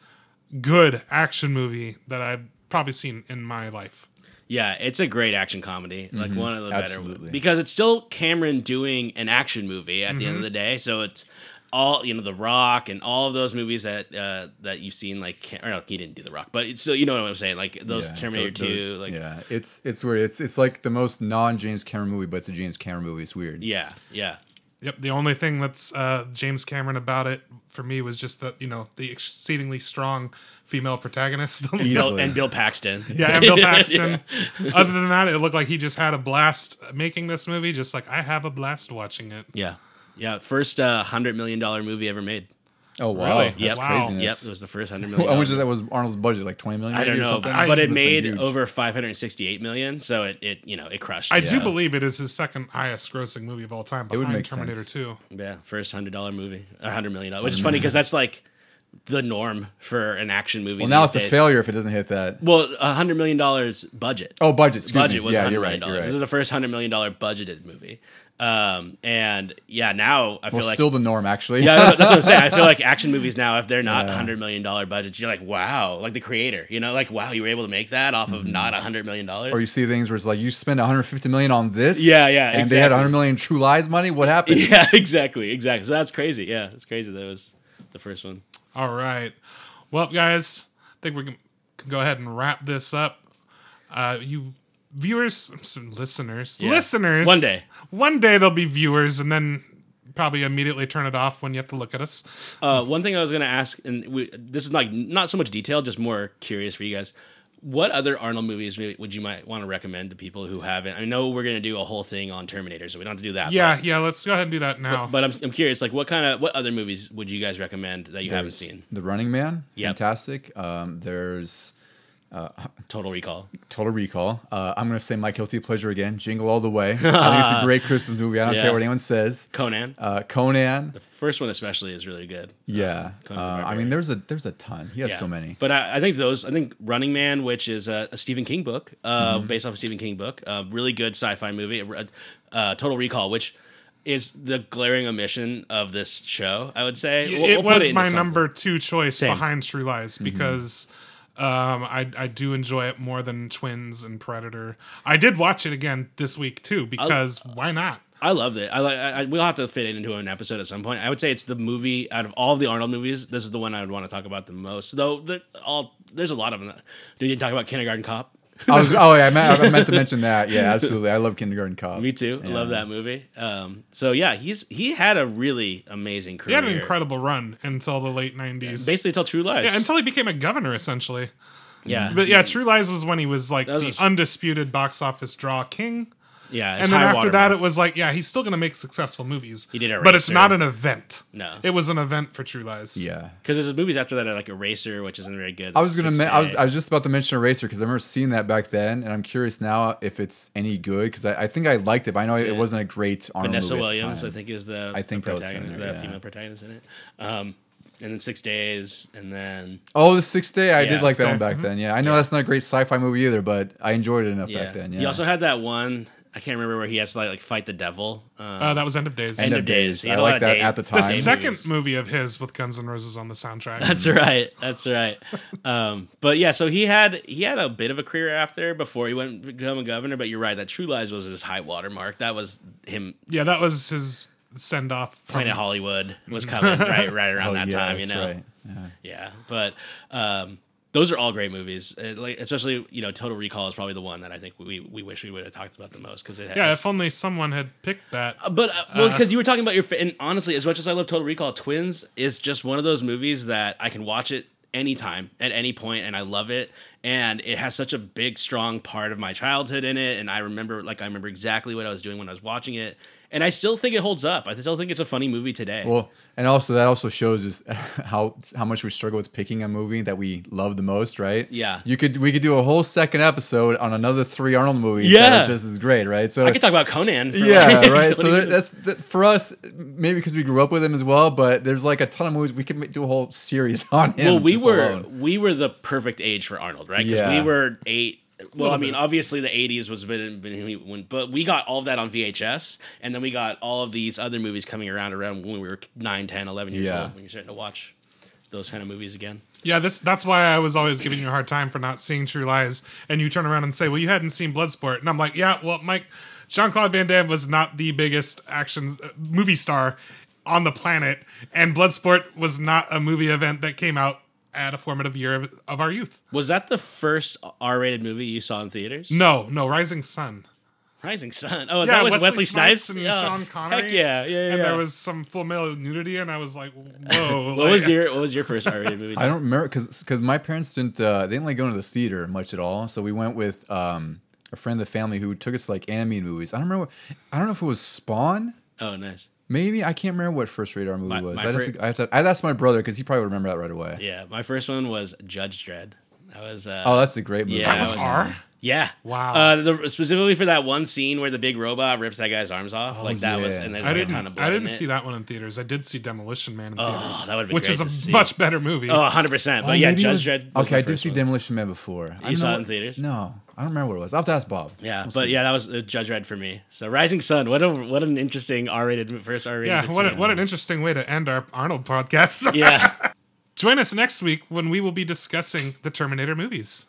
good action movie that I've probably seen in my life. Yeah, it's a great action comedy. Like one of the better absolutely. because it's still Cameron doing an action movie at the end of the day. So it's all you know, The Rock and all of those movies that uh, that you've seen. Like, Cam- or no, he didn't do The Rock, but it's still you know what I'm saying. Like those Yeah, Terminator the- the- Two. Like, yeah, yeah, it's it's weird. It's it's like the most non James Cameron movie, but it's a James Cameron movie. It's weird. yeah, yeah, Yep. The only thing that's uh, James Cameron about it for me was just that you know the exceedingly strong female protagonist. Bill, and Bill Paxton. yeah, and Bill Paxton. Other than that, it looked like he just had a blast making this movie. Just like I have a blast watching it. yeah, yeah. First uh, hundred million dollar movie ever made. Oh wow, Really? that's Yep. Wow. craziness. Yep, it was the first hundred million. How much of that was Arnold's budget? Like twenty million? I don't maybe, or know, something? I- but it Must've made over 568 million, so it, it you know it crushed. I it. do believe it is his second highest grossing movie of all time, would behind make Terminator sense. 2. Yeah, first hundred dollar movie, a hundred million dollars, which is mm. funny because that's like the norm for an action movie. Well, now it's a failure if it doesn't hit that. Well, a hundred million dollars budget. Oh, budget. Excuse budget me. was yeah, hundred you're right. dollars. You're This is the first hundred million dollar budgeted movie. Um, and yeah, now I feel Well, like still the norm actually. yeah, that's what I'm saying. I feel like action movies now, if they're not Yeah. hundred million dollar budgets, you're like, wow, like the creator, you know, like wow, you were able to make that off of not a hundred million dollars. Mm-hmm. Or you see things where it's like you spend 150 million on this. Yeah, yeah, And they had exactly. 100 million True Lies money. What happened? Yeah, exactly, exactly. So that's crazy. Yeah, it's crazy that it was the first one. All right. Well, guys, I think we can, can go ahead and wrap this up. Uh, you viewers, listeners, Yeah. listeners. One day. One day they'll be viewers and then probably immediately turn it off when you have to look at us. Uh, one thing I was gonna ask, and we, this is like not so much detail, just more curious for you guys. What other Arnold movies would you might want to recommend to people who haven't? I know we're gonna do a whole thing on Terminator, so we don't have to do that. Yeah, but- yeah, let's go ahead and do that now. But I'm, I'm curious, like, what kind of what other movies would you guys recommend that you haven't seen? The Running Man. Yep. Fantastic. Um, there's Total Recall. Total Recall. Uh, I'm going to say my guilty pleasure again. Jingle All the Way. I think it's a great Christmas movie. I don't Yeah. care what anyone says. Conan. Uh, Conan. The first one especially is really good. Yeah. Conan Uh, the I Barbarian. mean, there's a there's a ton. He has Yeah. so many. But I, I think those, I think Running Man, which is a, a Stephen King book, uh, Mm-hmm. based off a Stephen King book, uh, really good sci-fi movie. Uh, uh, Total Recall, which is the glaring omission of this show. I would say We'll- it we'll put was into my something. number two choice Same. behind True Lies Mm-hmm. because um, I I do enjoy it more than Twins and Predator. I did watch it again this week too because why not? I loved it. I like. I, we'll have to fit it into an episode at some point. I would say it's the movie out of all of the Arnold movies. This is the one I would want to talk about the most. Though the, all there's a lot of them. Did you talk about Kindergarten Cop? I was, oh, yeah, I meant, I meant to mention that. Yeah, absolutely. I love Kindergarten Cop. Me too. I love that movie. Um, so yeah, he's he had a really amazing career. He had an incredible run until the late nineties. basically until True Lies. yeah, until he became a governor essentially. Yeah, But yeah, True Lies was when he was like was the a s- undisputed box office draw king. Yeah. it's and then high after that, watermark. it was like, yeah, he's still going to make successful movies. He did but it's not an event. No. it was an event for True Lies. Yeah. because there's movies after that are like Eraser, which isn't very good. I was gonna. Six Me- I was. I was just about to mention Eraser because I remember seeing that back then, and I'm curious now if it's any good because I, I think I liked it, but I know it, it wasn't a great Arnold Vanessa movie at the Williams, I think, is the I think the, that was protagonist, there, the yeah. female protagonist in it. Um, and then Six Days, and then Oh, the Sixth Day. I Yeah, did like that Day. one back then. Yeah, I know that's not a great sci-fi movie either, but I enjoyed it enough yeah. back then. Yeah. He also had that one. I can't remember where he has to like, like fight the devil. Um, Uh, that was End of Days. End End of of Days. Days. I had a lot like that day- at the the time. Day second movies. movie of his with Guns N' Roses on the soundtrack. That's right. That's right. Um, but yeah, so he had he had a bit of a career after before he went to become a governor. But you're right, that True Lies was his high water mark. That was him. yeah, that was his send off. Planet Hollywood was coming right right around Oh, that yeah, time. You know. right. Yeah. Yeah, but um, those are all great movies. Uh, like especially you know, Total Recall is probably the one that I think we we wish we would have talked about the most because it. Has, Yeah, if only someone had picked that. Uh, But uh, well, because you were talking about your and honestly, as much as I love Total Recall, Twins is just one of those movies that I can watch it anytime at any point and I love it and it has such a big strong part of my childhood in it and I remember like I remember exactly what I was doing when I was watching it and I still think it holds up. I still think it's a funny movie today. Well, and also that also shows us how how much we struggle with picking a movie that we love the most, right? Yeah. You could we could do a whole second episode on another three Arnold movies that Yeah. are just as great, right? So I could talk about Conan. for, yeah, like, right. So 20 there, that's that, for us, maybe because we grew up with him as well. But there's like a ton of movies we could do a whole series on him. well we were alone. we were the perfect age for arnold right because we were eight well i mean bit. obviously the 80s was when, when but we got all of that on vhs and then we got all of these other movies coming around around when we were 9 10 11 years Yeah. old when you're starting to watch those kind of movies again Yeah, this that's why I was always giving you a hard time for not seeing True Lies. And you turn around and say, "Well, you hadn't seen Bloodsport," and I'm like, "Yeah, well, Mike, Jean Claude Van Damme was not the biggest action uh, movie star on the planet, and Bloodsport was not a movie event that came out at a formative year of, of our youth. was that the first r-rated movie you saw in theaters No, no, Rising Sun. rising sun oh is Yeah, that with Wesley wesley, Snipes snipes, and Yeah. Sean Connery. heck yeah yeah yeah And yeah. there was some full male nudity, and I was like, "Whoa!" what was your what was your first r-rated movie I don't remember because because my parents didn't uh, they didn't like going to the theater much at all. So we went with um, a friend of the family who took us to like animated movies. I don't remember. What, I don't know if it was Spawn. oh nice Maybe I can't remember what first radar movie My- was. my I'd, have to, I have to. I'd ask my brother because he probably would remember that right away. yeah my first one was judge dredd that was uh Oh, that's a great movie. Yeah, that was was- R. Yeah. Wow. Uh, the, specifically for that one scene where the big robot rips that guy's arms off, Oh, like that was, yeah. and there's I like didn't. a ton of blood. I didn't in see it. that one in theaters. I did see Demolition Man in Oh, theaters, that would've been which great is a to see. much better movie. Oh, 100 percent. But Oh, yeah, maybe it Judge was- Dredd. was Okay, my I did first see one. Demolition Man before. I don't saw know it what- in theaters? No, I don't remember what it was. I'll have to ask Bob. Yeah, We'll but see. yeah, that was uh, Judge Dredd for me. So Rising Sun, what a what an interesting R-rated first R-rated. yeah, what a, what an interesting way to end our Arnold podcast. yeah. Join us next week when we will be discussing the Terminator movies.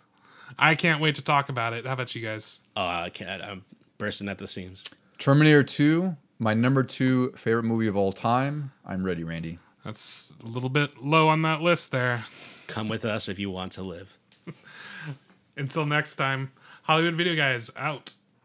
I can't wait to talk about it. How about you guys? Oh, I can't. I'm bursting at the seams. Terminator 2, my number two favorite movie of all time. I'm ready, Randy. That's a little bit low on that list there. Come with us if you want to live. Until next time, Hollywood Video Guys out.